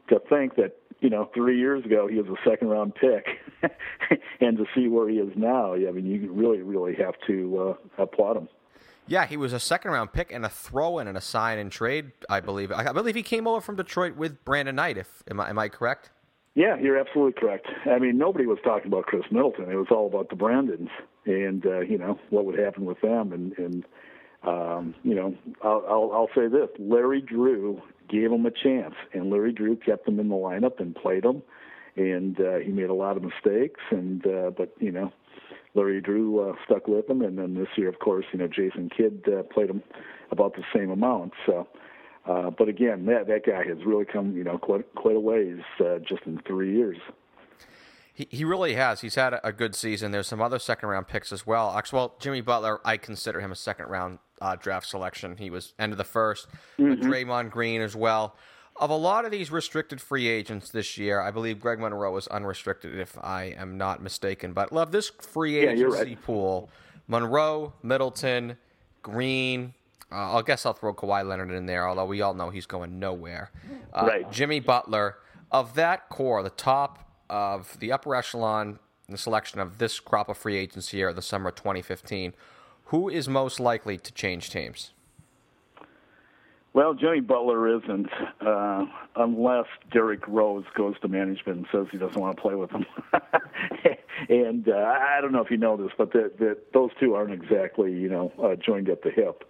to think that, you know, three years ago he was a second round pick, and to see where he is now, I mean, you really, really have to uh, applaud him. Yeah, he was a second round pick and a throw in and a sign and trade, I believe. I believe he came over from Detroit with Brandon Knight. If am I, am I correct? Yeah, you're absolutely correct. I mean, nobody was talking about Khris Middleton. It was all about the Brandons and uh, you know what would happen with them. And and um, you know, I'll, I'll I'll say this: Larry Drew gave him a chance, and Larry Drew kept him in the lineup and played him. And uh, he made a lot of mistakes, and uh, but you know, Larry Drew uh, stuck with him. And then this year, of course, you know, Jason Kidd uh, played him about the same amount. So uh, but again, that that guy has really come, you know, quite quite a ways uh, just in three years. He, he really has. He's had a good season. There's some other second round picks as well. Well, Jimmy Butler, I consider him a second round uh, draft selection. He was end of the 1st mm-hmm. Draymond Green as well. Of a lot of these restricted free agents this year, I believe Greg Monroe was unrestricted, if I am not mistaken. But love this free agency yeah, right. pool: Monroe, Middleton, Green, uh, I guess I'll throw Kawhi Leonard in there, although we all know he's going nowhere. Uh, right. Jimmy Butler. Of that core, the top of the upper echelon, the selection of this crop of free agents here, the summer of 2015, who is most likely to change teams? Well, Jimmy Butler isn't, uh, unless Derrick Rose goes to management and says he doesn't want to play with him. and uh, I don't know if you know this, but the, the, those two aren't exactly, you know, uh, joined at the hip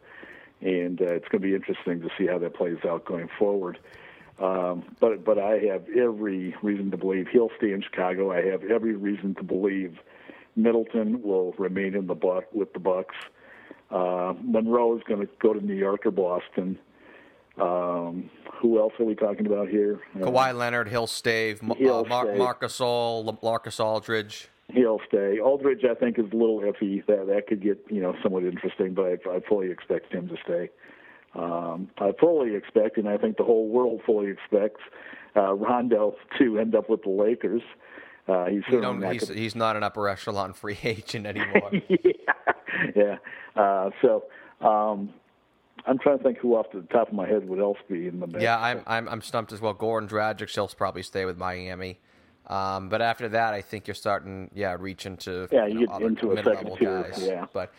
and uh, it's going to be interesting to see how that plays out going forward. Um, but but I have every reason to believe he'll stay in Chicago. I have every reason to believe Middleton will remain in the buck with the Bucks. Uh, Monroe is going to go to New York or Boston. Um, who else are we talking about here? Kawhi Leonard, he'll stay. He'll uh, Mar- stay. Marc Gasol, Marcus Aldridge. He'll stay. Aldridge, I think, is a little iffy. That that could get you know somewhat interesting, but I, I fully expect him to stay. Um, I fully expect, and I think the whole world fully expects, uh, Rondo to end up with the Lakers. Uh, he's, not he's, he's, not an upper echelon free agent anymore. yeah, yeah. Uh, so um, I'm trying to think who off the top of my head would else be in the mix. Yeah, I'm I'm, I'm stumped as well. Goran Dragic, he'll probably stay with Miami. Um, but after that, I think you're starting, yeah, reach into yeah, you, you know, get into a second tier, guys. yeah. But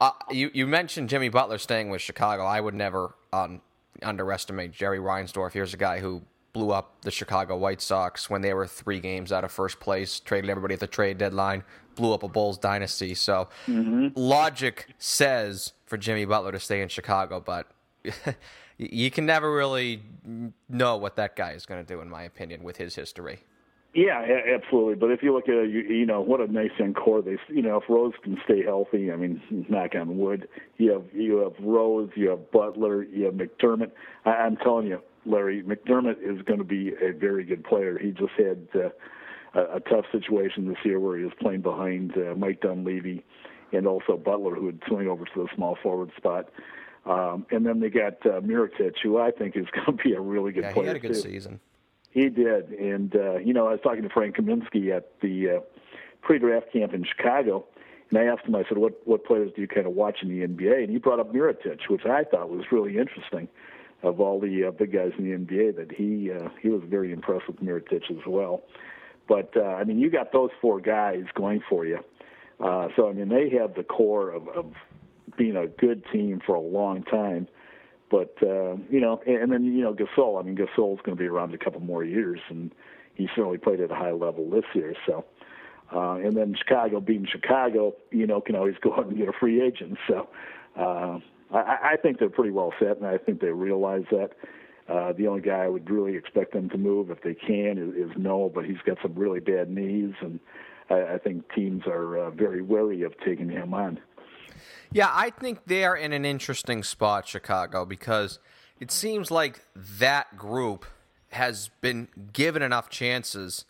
uh, you you mentioned Jimmy Butler staying with Chicago. I would never um, underestimate Jerry Reinsdorf. Here's a guy who blew up the Chicago White Sox when they were three games out of first place, traded everybody at the trade deadline, blew up a Bulls dynasty. So mm-hmm. logic says for Jimmy Butler to stay in Chicago, but you can never really know what that guy is going to do, in my opinion, with his history. Yeah, absolutely. But if you look at it, you, you know what a nice young core they. You know, if Rose can stay healthy, I mean, knock on wood. You have you have Rose, you have Butler, you have McDermott. I, I'm telling you, Larry McDermott is going to be a very good player. He just had uh, a, a tough situation this year where he was playing behind uh, Mike Dunleavy and also Butler, who would swing over to the small forward spot. Um, and then they got uh, Mirotic, who I think is going to be a really good yeah, player. He had a good too. season. He did, and uh, you know, I was talking to Frank Kaminsky at the uh, pre-draft camp in Chicago, and I asked him, I said, "What what players do you kind of watch in the NBA?" And he brought up Mirotic, which I thought was really interesting. Of all the uh, big guys in the NBA, that he uh, he was very impressed with Mirotic as well. But uh, I mean, you got those four guys going for you. Uh, so I mean, they have the core of, of being a good team for a long time. But uh, you know, and, then you know Gasol. I mean, Gasol's going to be around a couple more years, and he certainly played at a high level this year. So, uh, and then Chicago being Chicago, you know, can always go out and get a free agent. So, uh, I, I think they're pretty well set, and I think they realize that. Uh, the only guy I would really expect them to move, if they can, is, is Noah, but he's got some really bad knees, and I, I think teams are uh, very wary of taking him on. Yeah, I think they're in an interesting spot, Chicago, because it seems like that group has been given enough chances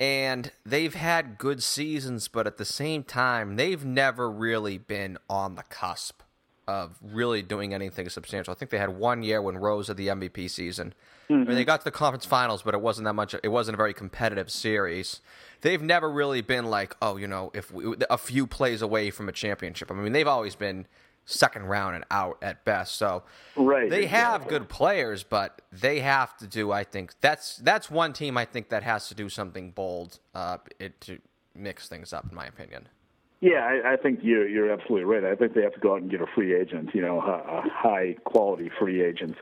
and they've had good seasons, but at the same time, they've never really been on the cusp of really doing anything substantial. I think they had one year when Rose had the MVP season. Mm-hmm. I mean, they got to the conference finals, but it wasn't that much. It wasn't a very competitive series they've never really been like, oh, you know, if we, a few plays away from a championship. I mean, they've always been second round and out at best. So right, they have good players, but they have to do. I think that's that's one team I think that has to do something bold uh, it, to mix things up, in my opinion. Yeah, I, I think you're you're absolutely right. I think they have to go out and get a free agent. You know, a, a high quality free agent.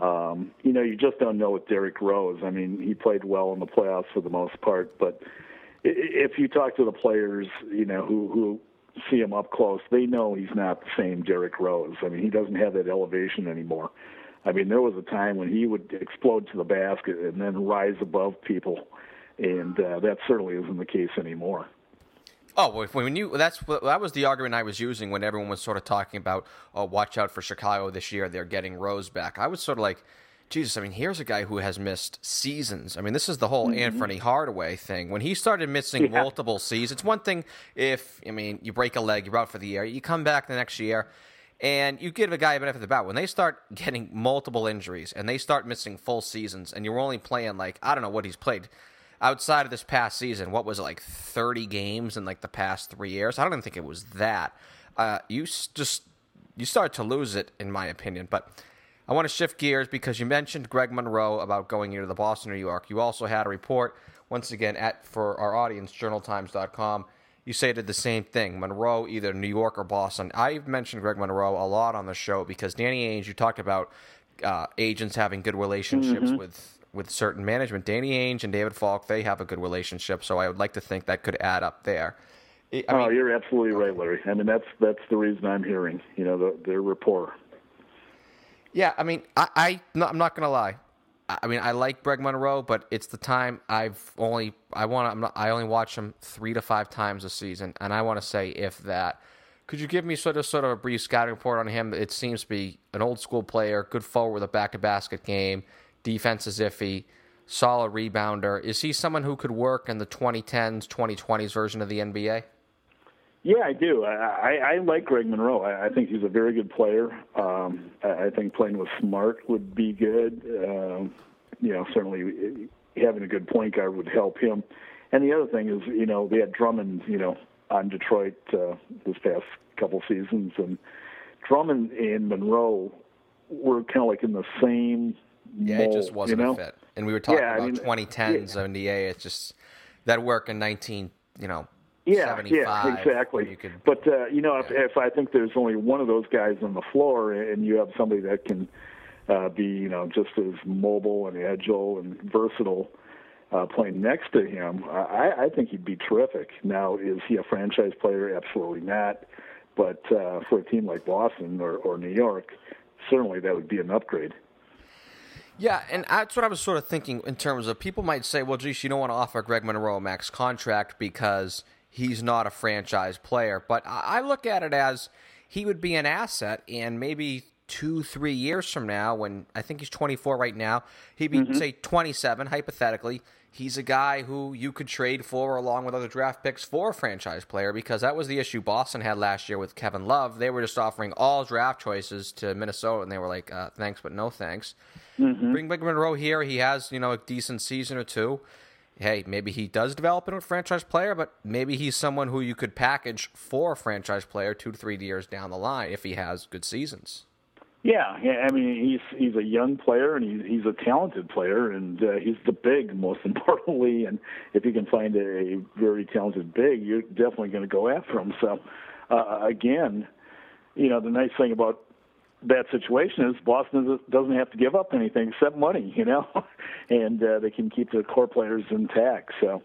Um, you know, you just don't know with Derrick Rose. I mean, he played well in the playoffs for the most part, but if you talk to the players, you know, who who see him up close, they know he's not the same Derrick Rose. I mean, he doesn't have that elevation anymore. I mean, there was a time when he would explode to the basket and then rise above people, and uh, that certainly isn't the case anymore. Oh, when you that's that was the argument I was using when everyone was sort of talking about, oh, watch out for Chicago this year. They're getting Rose back. I was sort of like, Jesus, I mean, here's a guy who has missed seasons. I mean, this is the whole mm-hmm. Anfernee Hardaway thing. When he started missing yeah. multiple seasons, it's one thing if, I mean, you break a leg, you're out for the year, you come back the next year, and you give a guy a benefit of the doubt. When they start getting multiple injuries and they start missing full seasons, and you're only playing, like, I don't know what he's played outside of this past season, what was it, like 30 games in, like, the past three years? I don't even think it was that. Uh, you just, you start to lose it, in my opinion. But I want to shift gears because you mentioned Greg Monroe about going into the Boston, New York. You also had a report, once again, at for our audience, journaltimes.com. You stated the same thing Monroe, either New York or Boston. I've mentioned Greg Monroe a lot on the show because Danny Ainge, you talked about uh, agents having good relationships mm-hmm. with with certain management. Danny Ainge and David Falk, they have a good relationship, so I would like to think that could add up there. I oh, mean, oh, you're absolutely right, Larry. I mean, that's that's the reason I'm hearing. You know, the, their rapport. Yeah, I mean, I, I no, I'm not gonna lie. I mean, I like Greg Monroe, but it's the time I've only I want to I only watch him three to five times a season, and I want to say if that. Could you give me sort of sort of a brief scouting report on him? It seems to be an old school player, good forward with a back to basket game, defense is iffy, solid rebounder. Is he someone who could work in the 2010s, 2020s version of the NBA? Yeah, I do. I, I, I like Greg Monroe. I, I think he's a very good player. Um, I, I think playing with Smart would be good. Um, you know, certainly having a good point guard would help him. And the other thing is, you know, they had Drummond, you know, on Detroit uh, this past couple seasons, and Drummond and Monroe were kind of like in the same. Yeah, mold, it just wasn't you know? a fit. And we were talking Yeah, I about mean, 2010s yeah. NBA. It's just that work in 19, you know, Yeah, 75. yeah, exactly. You could, but uh, you know, if, if I think there's only one of those guys on the floor, and you have somebody that can uh, be, you know, just as mobile and agile and versatile, uh, playing next to him, I, I think he'd be terrific. Now, is he a franchise player? Absolutely not. But uh, for a team like Boston or, or New York, certainly that would be an upgrade. Yeah, and that's what I was sort of thinking in terms of people might say, well, geez, you don't want to offer Greg Monroe a max contract because he's not a franchise player. But I look at it as he would be an asset, and maybe two, three years from now, when I think he's 24 right now, he'd be, say, 27, hypothetically. He's a guy who you could trade for along with other draft picks for a franchise player because that was the issue Boston had last year with Kevin Love. They were just offering all draft choices to Minnesota, and they were like, uh, thanks, but no thanks. Bring Big Monroe here. He has, you know, a decent season or two. Hey, maybe he does develop into a franchise player, but maybe he's someone who you could package for a franchise player two to three years down the line if he has good seasons. Yeah, yeah. I mean, he's he's a young player and he's he's a talented player, and uh, he's the big most importantly. And if you can find a, a very talented big, you're definitely going to go after him. So, uh, again, you know, the nice thing about that situation is Boston doesn't have to give up anything except money, you know, and uh, they can keep their core players intact. So,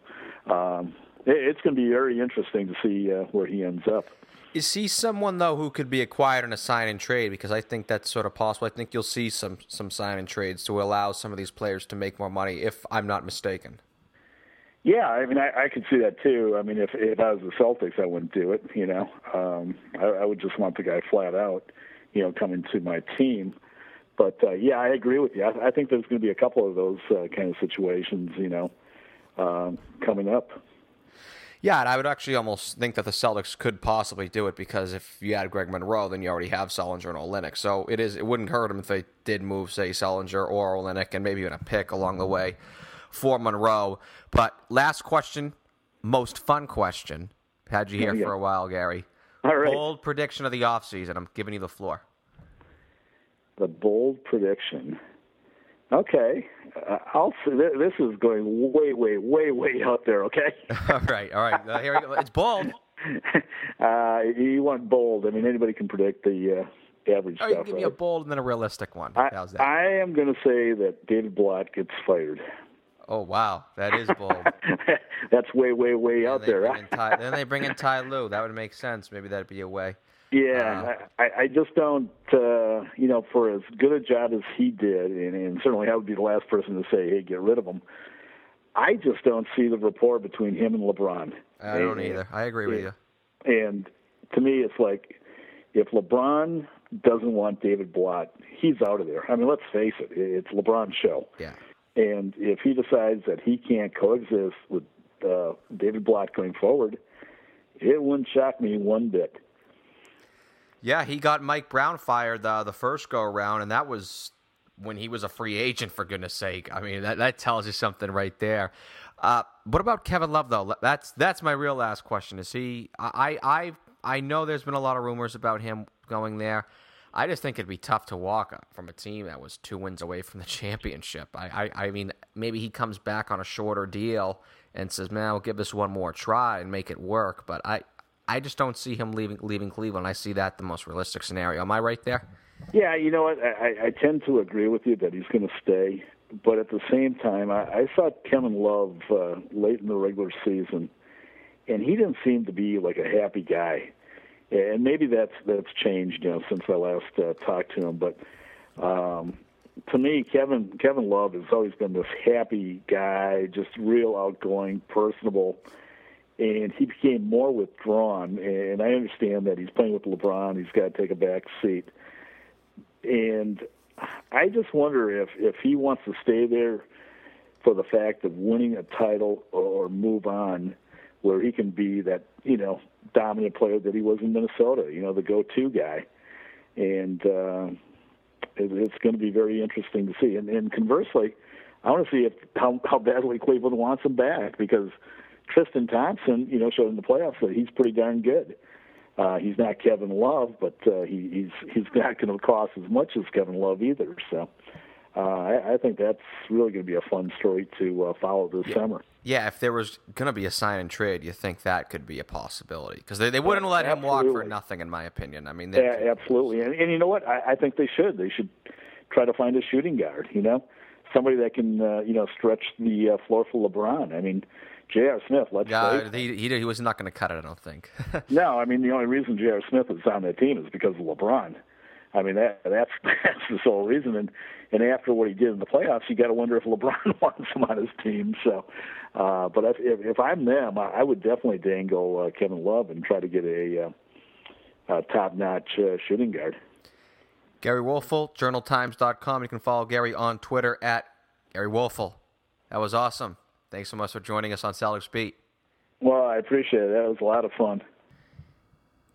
um, it, it's going to be very interesting to see uh, where he ends up. Is he someone though who could be acquired in a sign and trade? Because I think that's sort of possible. I think you'll see some some sign and trades to allow some of these players to make more money, if I'm not mistaken. Yeah, I mean, I, I could see that too. I mean, if if I was the Celtics, I wouldn't do it. You know, um, I, I would just want the guy flat out, you know, coming to my team. But uh, yeah, I agree with you. I, I think there's going to be a couple of those uh, kind of situations, you know, um, coming up. Yeah, and I would actually almost think that the Celtics could possibly do it because if you add Greg Monroe, then you already have Sullinger and Olynyk. So it is it wouldn't hurt them if they did move, say, Sullinger or Olynyk, and maybe even a pick along the way for Monroe. But last question, most fun question. Had you here Yeah. for a while, Gery. All right, Bold prediction of the offseason. I'm giving you the floor. the bold prediction. Okay, uh, I'll. This is going way, way, way, way out there. Okay. all right, all right. Uh, here we go. It's bold. uh, you want bold? I mean, anybody can predict the uh, average Or you stuff, can give me a bold and then a realistic one. I, How's that? I am going to say that David Blatt gets fired. Oh wow, that is bold. That's way, way, way out there. Ty, then they bring in Ty Lue. That would make sense. Maybe that'd be a way. yeah, I, I just don't. Uh, you know, for as good a job as he did, and, and certainly I would be the last person to say, "Hey, get rid of him." I just don't see the rapport between him and LeBron. I don't And- either. I agree with you. And to me, it's like if LeBron doesn't want David Blatt, he's out of there. I mean, let's face it; it's LeBron's show. Yeah. And if he decides that he can't coexist with uh, David Blatt going forward, it wouldn't shock me one bit. Yeah, he got Mike Brown fired the the first go around, and that was when he was a free agent. For goodness sake, I mean that that tells you something right there. Uh, what about Kevin Love though? That's that's my real last question. Is he? I I I know there's been a lot of rumors about him going there. I just think it'd be tough to walk from a team that was two wins away from the championship. I, I, I mean, maybe he comes back on a shorter deal and says, "Man, I'll give this one more try and make it work." But I, I just don't see him leaving leaving Cleveland. I see that the most realistic scenario. Am I right there? Yeah, you know what? I, I tend to agree with you that he's going to stay, but at the same time, I, I saw Kevin Love uh, late in the regular season, and he didn't seem to be like a happy guy. And maybe that's that's changed, you know, since I last uh, talked to him. But um, to me, Kevin Kevin Love has always been this happy guy, just real outgoing, personable. and he became more withdrawn. And I understand that he's playing with LeBron; he's got to take a back seat. And I just wonder if if he wants to stay there for the fact of winning a title or move on, where he can be that you know dominant player that he was in Minnesota. You know, the go-to guy, and uh, it, it's going to be very interesting to see. And, and conversely, I want to see if how how badly Cleveland wants him back because Tristan Thompson, you know, showed in the playoffs that he's pretty darn good. Uh, he's not Kevin Love, but uh, he, he's he's not going to cost as much as Kevin Love either. So uh, I, I think that's really going to be a fun story to uh, follow this yeah. summer. Yeah, if there was going to be a sign and trade, you think that could be a possibility because they, they wouldn't let absolutely. him walk for nothing, in my opinion. I mean, yeah, absolutely, and, and you know what? I, I think they should. They should try to find a shooting guard. You know, somebody that can uh, you know stretch the uh, floor for LeBron. I mean, J.R. Smith, let's yeah, he, he, he was not going to cut it, I don't think. no, I mean the only reason J.R. Smith is on that team is because of LeBron. I mean that that's that's the sole reason. And and after what he did in the playoffs, you got to wonder if LeBron wants him on his team. So, uh, but if, if if I'm them, I, I would definitely dangle uh, Kevin Love and try to get a, uh, a top-notch uh, shooting guard. Gery Woelfel, JournalTimes.com. You can follow Gery on Twitter at Gery Woelfel. That was awesome. Thanks so much for joining us on Celtics Beat. Well, I appreciate it. That was a lot of fun.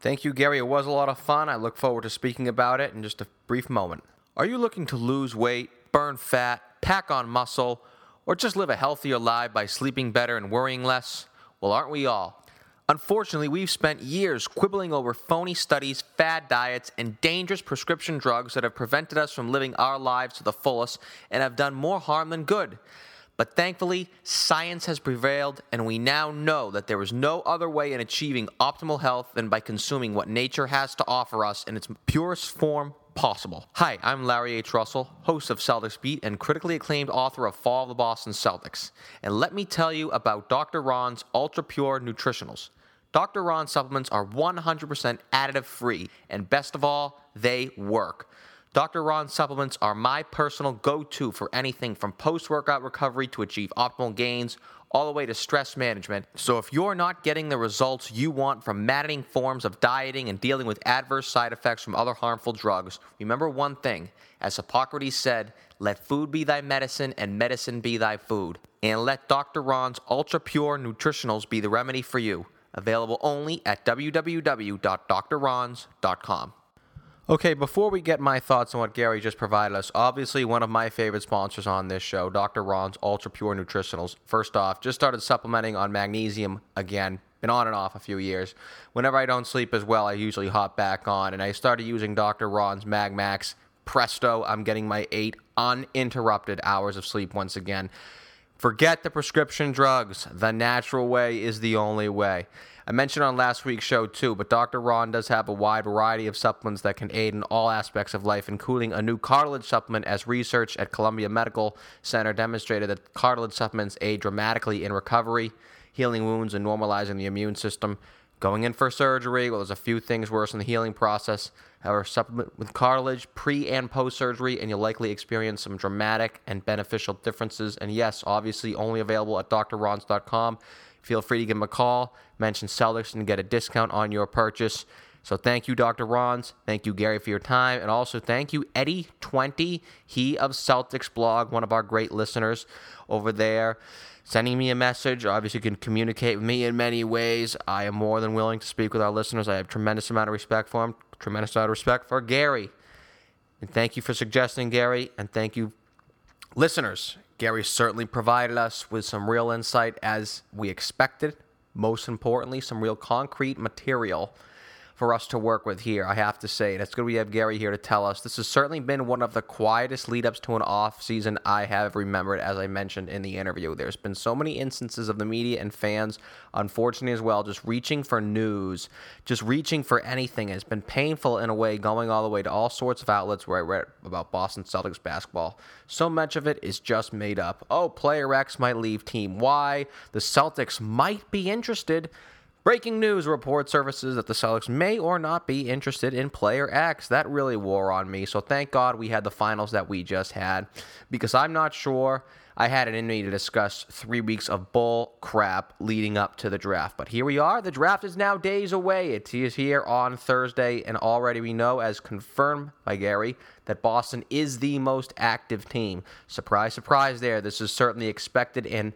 Thank you, Gery. It was a lot of fun. I look forward to speaking about it in just a brief moment. Are you looking to lose weight, burn fat, pack on muscle, or just live a healthier life by sleeping better and worrying less? Well, aren't we all? Unfortunately, we've spent years quibbling over phony studies, fad diets, and dangerous prescription drugs that have prevented us from living our lives to the fullest and have done more harm than good. But thankfully, science has prevailed, and we now know that there is no other way in achieving optimal health than by consuming what nature has to offer us in its purest form possible. Hi, I'm Larry H. Russell, host of Celtics Beat and critically acclaimed author of Fall of the Boston Celtics. And let me tell you about Dr. Ron's Ultra Pure Nutritionals. Dr. Ron's supplements are 100% additive free, and best of all, they work. Dr. Ron's supplements are my personal go to for anything from post workout recovery to achieve optimal gains, all the way to stress management. So, if you're not getting the results you want from maddening forms of dieting and dealing with adverse side effects from other harmful drugs, remember one thing. As Hippocrates said, let food be thy medicine and medicine be thy food. And let Dr. Ron's ultra pure nutritionals be the remedy for you. Available only at www.drrons.com. Okay, before we get my thoughts on what Gery just provided us, obviously one of my favorite sponsors on this show, Dr. Ron's Ultra Pure Nutritionals. First off, just started supplementing on magnesium again. Been on and off a few years. Whenever I don't sleep as well, I usually hop back on, and I started using Dr. Ron's MagMax. Presto, I'm getting my eight uninterrupted hours of sleep once again. Forget the prescription drugs. The natural way is the only way. I mentioned on last week's show too, but Dr. Ron does have a wide variety of supplements that can aid in all aspects of life, including a new cartilage supplement as research at Columbia Medical Center demonstrated that cartilage supplements aid dramatically in recovery, healing wounds, and normalizing the immune system. Going in for surgery, well, there's a few things worse in the healing process. However, supplement with cartilage pre and post surgery, and you'll likely experience some dramatic and beneficial differences. And yes, obviously only available at drrons.com. Feel free to give him a call, mention Celtics, and get a discount on your purchase. So thank you, Dr. Rons. Thank you, Gery, for your time. And also thank you, Eddie20, he of Celtics blog, one of our great listeners over there, sending me a message. Obviously, you can communicate with me in many ways. I am more than willing to speak with our listeners. I have tremendous amount of respect for him, tremendous amount of respect for Gery. And thank you for suggesting Gery, and thank you, listeners. Gery certainly provided us with some real insight as we expected. Most importantly, some real concrete material for us to work with here, I have to say. That's good we have Gery here to tell us. This has certainly been one of the quietest lead ups to an off season I have remembered, as I mentioned in the interview. There's been so many instances of the media and fans, unfortunately as well, just reaching for news, just reaching for anything. It's been painful in a way, going all the way to all sorts of outlets where I read about Boston Celtics basketball. So much of it is just made up. Oh, player X might leave team Y. The Celtics might be interested Breaking news report surfaces that the Celtics may or not be interested in player X. That really wore on me. So thank God we had the finals that we just had because I'm not sure I had it in me to discuss three weeks of bull crap leading up to the draft. But here we are. The draft is now days away. It is here on Thursday, and already we know, as confirmed by Gery, that Boston is the most active team. Surprise, surprise there. This is certainly expected and in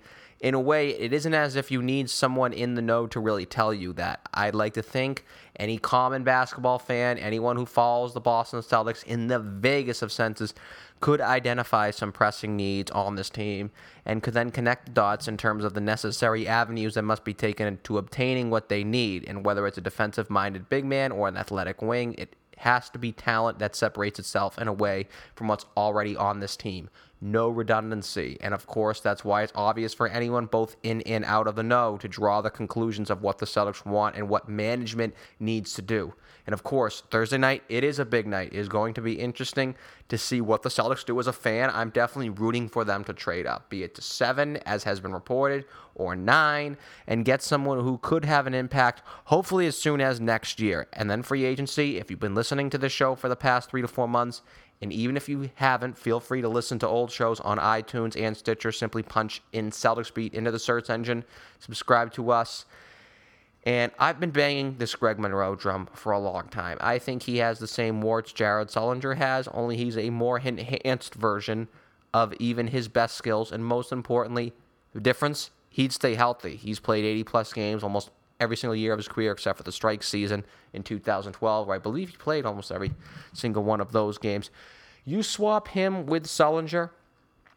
a way, it isn't as if you need someone in the know to really tell you that. I'd like to think any common basketball fan, anyone who follows the Boston Celtics in the vaguest of senses, could identify some pressing needs on this team and could then connect dots in terms of the necessary avenues that must be taken to obtaining what they need. And whether it's a defensive minded big man or an athletic wing, it has to be talent that separates itself in a way from what's already on this team no redundancy. And of course, that's why it's obvious for anyone both in and out of the know to draw the conclusions of what the Celtics want and what management needs to do. And of course, Thursday night, it is a big night. It is going to be interesting to see what the Celtics do as a fan. I'm definitely rooting for them to trade up, be it to seven, as has been reported, or nine, and get someone who could have an impact, hopefully as soon as next year. And then free agency, if you've been listening to the show for the past three to four months, and even if you haven't, feel free to listen to old shows on iTunes and Stitcher. Simply punch in Celtics Beat into the search engine, subscribe to us. And I've been banging this Greg Monroe drum for a long time. I think he has the same warts Jared Sullinger has, only he's a more enhanced version of even his best skills. And most importantly, the difference, he'd stay healthy. He's played 80 plus games almost every single year of his career except for the strike season in 2012, where I believe he played almost every single one of those games. You swap him with Sullinger,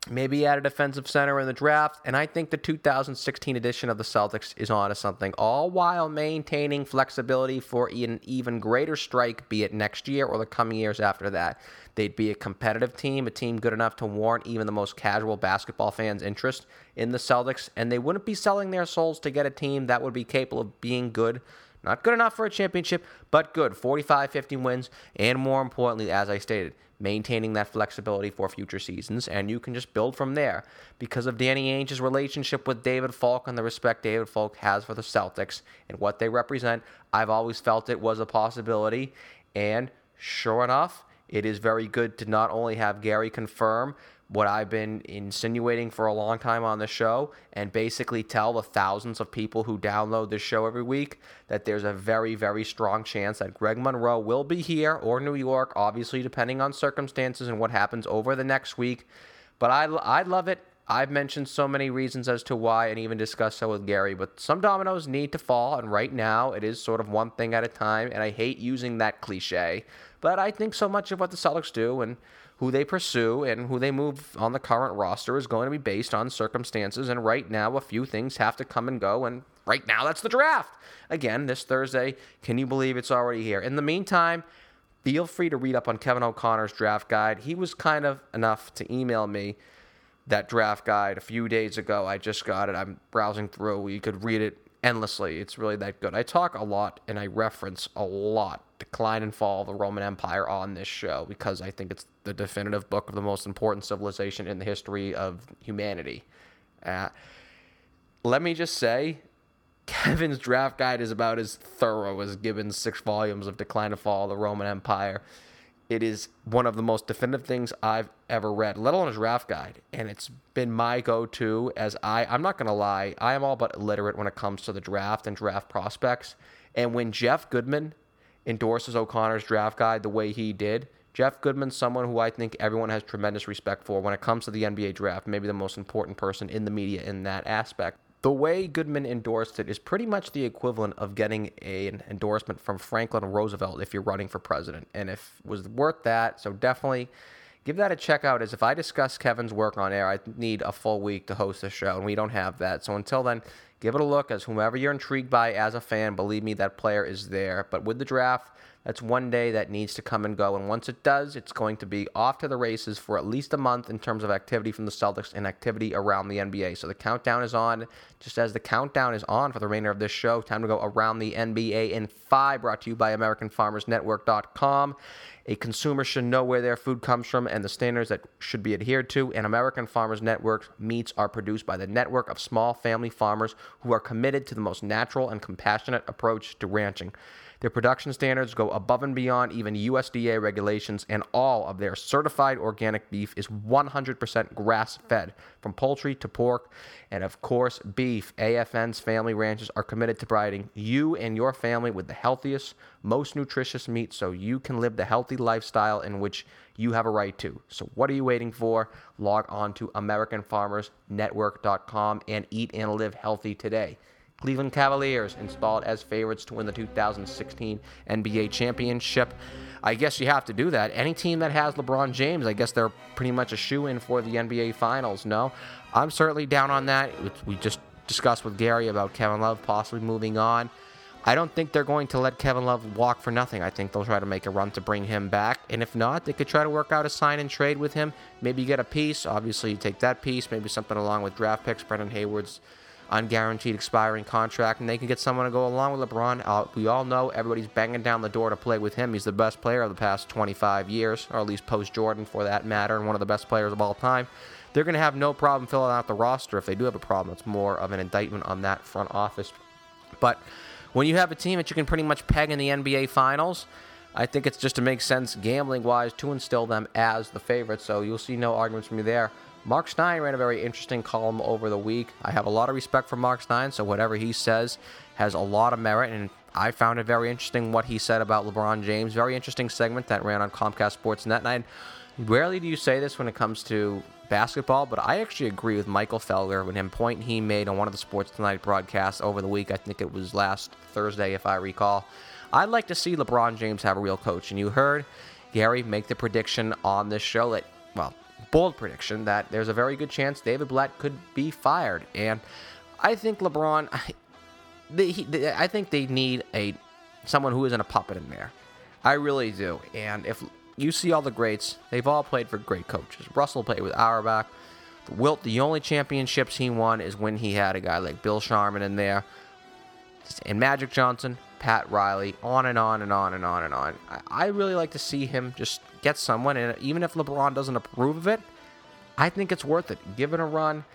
maybe add a defensive center in the draft, and I think the 2016 edition of the Celtics is on to something, all while maintaining flexibility for an even greater strike, be it next year or the coming years after that. They'd be a competitive team, a team good enough to warrant even the most casual basketball fans' interest in the Celtics, and they wouldn't be selling their souls to get a team that would be capable of being good. Not good enough for a championship, but good. 45 50 wins, and more importantly, as I stated, maintaining that flexibility for future seasons, and you can just build from there. Because of Danny Ainge's relationship with David Falk and the respect David Falk has for the Celtics and what they represent, I've always felt it was a possibility. And sure enough, it is very good to not only have Gery confirm what I've been insinuating for a long time on the show and basically tell the thousands of people who download this show every week that there's a very, very strong chance that Greg Monroe will be here or New York, obviously, depending on circumstances and what happens over the next week. But I, I love it. I've mentioned so many reasons as to why and even discussed so with Gery, but some dominoes need to fall, and right now it is sort of one thing at a time, and I hate using that cliche, but I think so much of what the Celtics do and who they pursue and who they move on the current roster is going to be based on circumstances. And right now, a few things have to come and go. And right now, that's the draft. Again, this Thursday, can you believe it's already here? In the meantime, feel free to read up on Kevin O'Connor's draft guide. He was kind of enough to email me that draft guide a few days ago. I just got it. I'm browsing through. You could read it endlessly. It's really that good. I talk a lot and I reference a lot decline and fall of the Roman Empire on this show because I think it's the definitive book of the most important civilization in the history of humanity. Uh, let me just say, Kevin's draft guide is about as thorough as Gibbon's six volumes of Decline and Fall of the Roman Empire. It is one of the most definitive things I've ever read, let alone a draft guide. And it's been my go to as I, I'm not going to lie, I am all but illiterate when it comes to the draft and draft prospects. And when Jeff Goodman endorses O'Connor's draft guide the way he did, Jeff Goodman's someone who I think everyone has tremendous respect for when it comes to the NBA draft, maybe the most important person in the media in that aspect. The way Goodman endorsed it is pretty much the equivalent of getting a, an endorsement from Franklin Roosevelt if you're running for president. And if it was worth that, so definitely give that a check out. As if I discuss Kevin's work on air, I need a full week to host the show, and we don't have that. So until then, give it a look as whomever you're intrigued by as a fan, believe me, that player is there. But with the draft, That's one day that needs to come and go. And once it does, it's going to be off to the races for at least a month in terms of activity from the Celtics and activity around the NBA. So the countdown is on. Just as the countdown is on for the remainder of this show, time to go around the NBA in five, brought to you by AmericanFarmersNetwork.com. A consumer should know where their food comes from and the standards that should be adhered to. And American Farmers Network meats are produced by the network of small family farmers who are committed to the most natural and compassionate approach to ranching. Their production standards go above and beyond even USDA regulations, and all of their certified organic beef is 100% grass fed, from poultry to pork. And of course, beef. AFN's family ranches are committed to providing you and your family with the healthiest, most nutritious meat so you can live the healthy lifestyle in which you have a right to. So, what are you waiting for? Log on to AmericanFarmersNetwork.com and eat and live healthy today. Cleveland Cavaliers installed as favorites to win the 2016 NBA championship. I guess you have to do that. Any team that has LeBron James, I guess they're pretty much a shoe in for the NBA Finals. No, I'm certainly down on that. We just discussed with Gery about Kevin Love possibly moving on. I don't think they're going to let Kevin Love walk for nothing. I think they'll try to make a run to bring him back. And if not, they could try to work out a sign and trade with him. Maybe get a piece. Obviously, you take that piece, maybe something along with draft picks, Brendan Haywood's unguaranteed expiring contract, and they can get someone to go along with LeBron. Uh, we all know everybody's banging down the door to play with him. He's the best player of the past 25 years, or at least post Jordan for that matter, and one of the best players of all time. They're going to have no problem filling out the roster. If they do have a problem, it's more of an indictment on that front office. But when you have a team that you can pretty much peg in the NBA Finals, I think it's just to make sense gambling wise to instill them as the favorite. So you'll see no arguments from me there. Mark Stein ran a very interesting column over the week. I have a lot of respect for Mark Stein, so whatever he says has a lot of merit, and I found it very interesting what he said about LeBron James. Very interesting segment that ran on Comcast Sportsnet. And I, rarely do you say this when it comes to basketball, but I actually agree with Michael Felger when him point he made on one of the Sports Tonight broadcasts over the week. I think it was last Thursday, if I recall. I'd like to see LeBron James have a real coach, and you heard Gery make the prediction on this show that well, bold prediction that there's a very good chance David Blatt could be fired. And I think LeBron, I, I think they need a someone who isn't a puppet in there. I really do. And if you see all the greats, they've all played for great coaches. Russell played with Auerbach. Wilt, the only championships he won is when he had a guy like Bill Sharman in there. And Magic Johnson, Pat Riley, on and on and on and on and on. I, I really like to see him just get someone, and even if LeBron doesn't approve of it, I think it's worth it. Give it a run.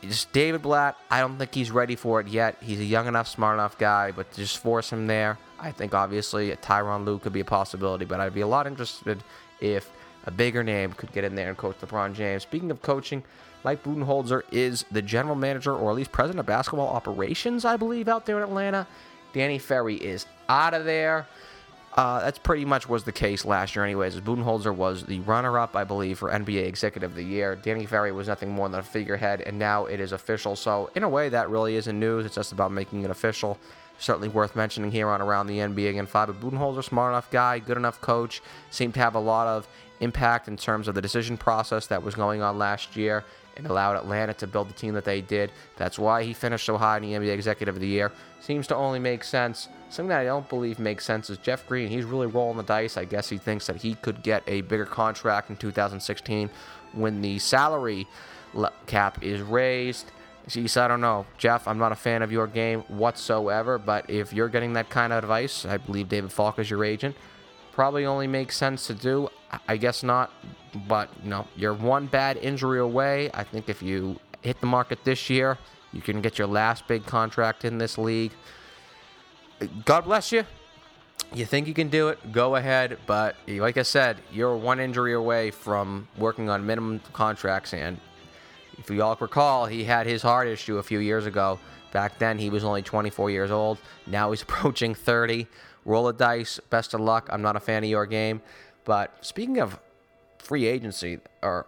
Just David Blatt, I don't think he's ready for it yet. He's a young enough, smart enough guy, but just force him there. I think obviously a Tyronn Lue could be a possibility, but I'd be a lot interested if a bigger name could get in there and coach LeBron James. Speaking of coaching, Mike Budenholzer is the general manager or at least president of basketball operations, I believe, out there in Atlanta. Danny Ferry is out of there. Uh, that's pretty much was the case last year, anyways. Budenholzer was the runner-up, I believe, for NBA Executive of the Year. Danny Ferry was nothing more than a figurehead, and now it is official. So, in a way, that really isn't news. It's just about making it official. Certainly worth mentioning here on Around the NBA and Five, but Budenholzer, smart enough guy, good enough coach, seemed to have a lot of impact in terms of the decision process that was going on last year and allowed Atlanta to build the team that they did. That's why he finished so high in the NBA Executive of the Year. Seems to only make sense. Something that I don't believe makes sense is Jeff Green. He's really rolling the dice. I guess he thinks that he could get a bigger contract in 2016 when the salary cap is raised. Said, I don't know, Jeff, I'm not a fan of your game whatsoever, but if you're getting that kind of advice, I believe David Falk is your agent, probably only makes sense to do. I guess not, but you know, you're one bad injury away. I think if you hit the market this year, you can get your last big contract in this league. God bless you. You think you can do it, go ahead. But like I said, you're one injury away from working on minimum contracts. And if you all recall, he had his heart issue a few years ago. Back then, he was only 24 years old. Now he's approaching 30. Roll the dice. Best of luck. I'm not a fan of your game. But speaking of free agency, or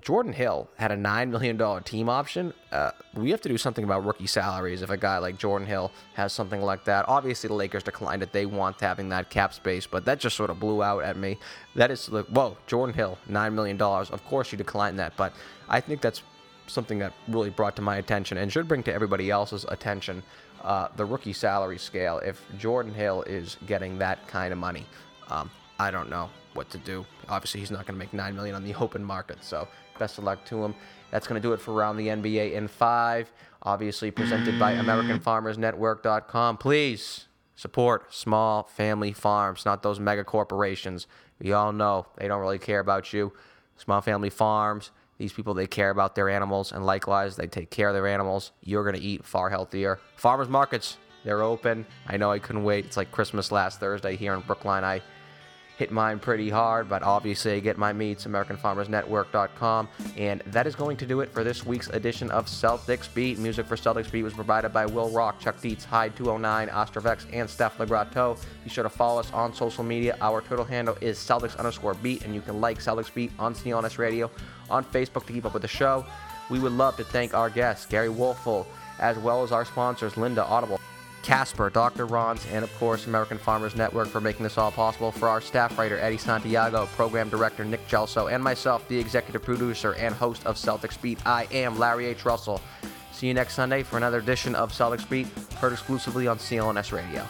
Jordan Hill had a $9 million team option. Uh, we have to do something about rookie salaries if a guy like Jordan Hill has something like that. Obviously, the Lakers declined it. They want having that cap space, but that just sort of blew out at me. That is like, whoa, Jordan Hill, $9 million. Of course, you declined that, but I think that's something that really brought to my attention and should bring to everybody else's attention uh, the rookie salary scale. If Jordan Hill is getting that kind of money, um, I don't know what to do. Obviously, he's not going to make nine million on the open market. So best of luck to him. That's going to do it for around the NBA in five. Obviously, presented by AmericanFarmersNetwork.com. Please support small family farms, not those mega corporations. We all know they don't really care about you. Small family farms, these people, they care about their animals, and likewise, they take care of their animals. You're going to eat far healthier. Farmers markets, they're open. I know I couldn't wait. It's like Christmas last Thursday here in Brookline. I hit mine pretty hard, but obviously get my meats, AmericanFarmersNetwork.com. And that is going to do it for this week's edition of Celtics Beat. Music for Celtics Beat was provided by Will Rock, Chuck Dietz, Hyde 209, Ostrovex, and Steph Legrateau. Be sure to follow us on social media. Our Twitter handle is Celtics underscore beat, and you can like Celtics Beat on CLNS Radio on Facebook to keep up with the show. We would love to thank our guests, Gery Woelfel, as well as our sponsors, Lynda Audible. Casper, Dr. Ron's, and of course, American Farmers Network for making this all possible. For our staff writer, Eddie Santiago, program director, Nick Gelso, and myself, the executive producer and host of Celtics Beat, I am Larry H. Russell. See you next Sunday for another edition of Celtics Beat, heard exclusively on CLNS Radio.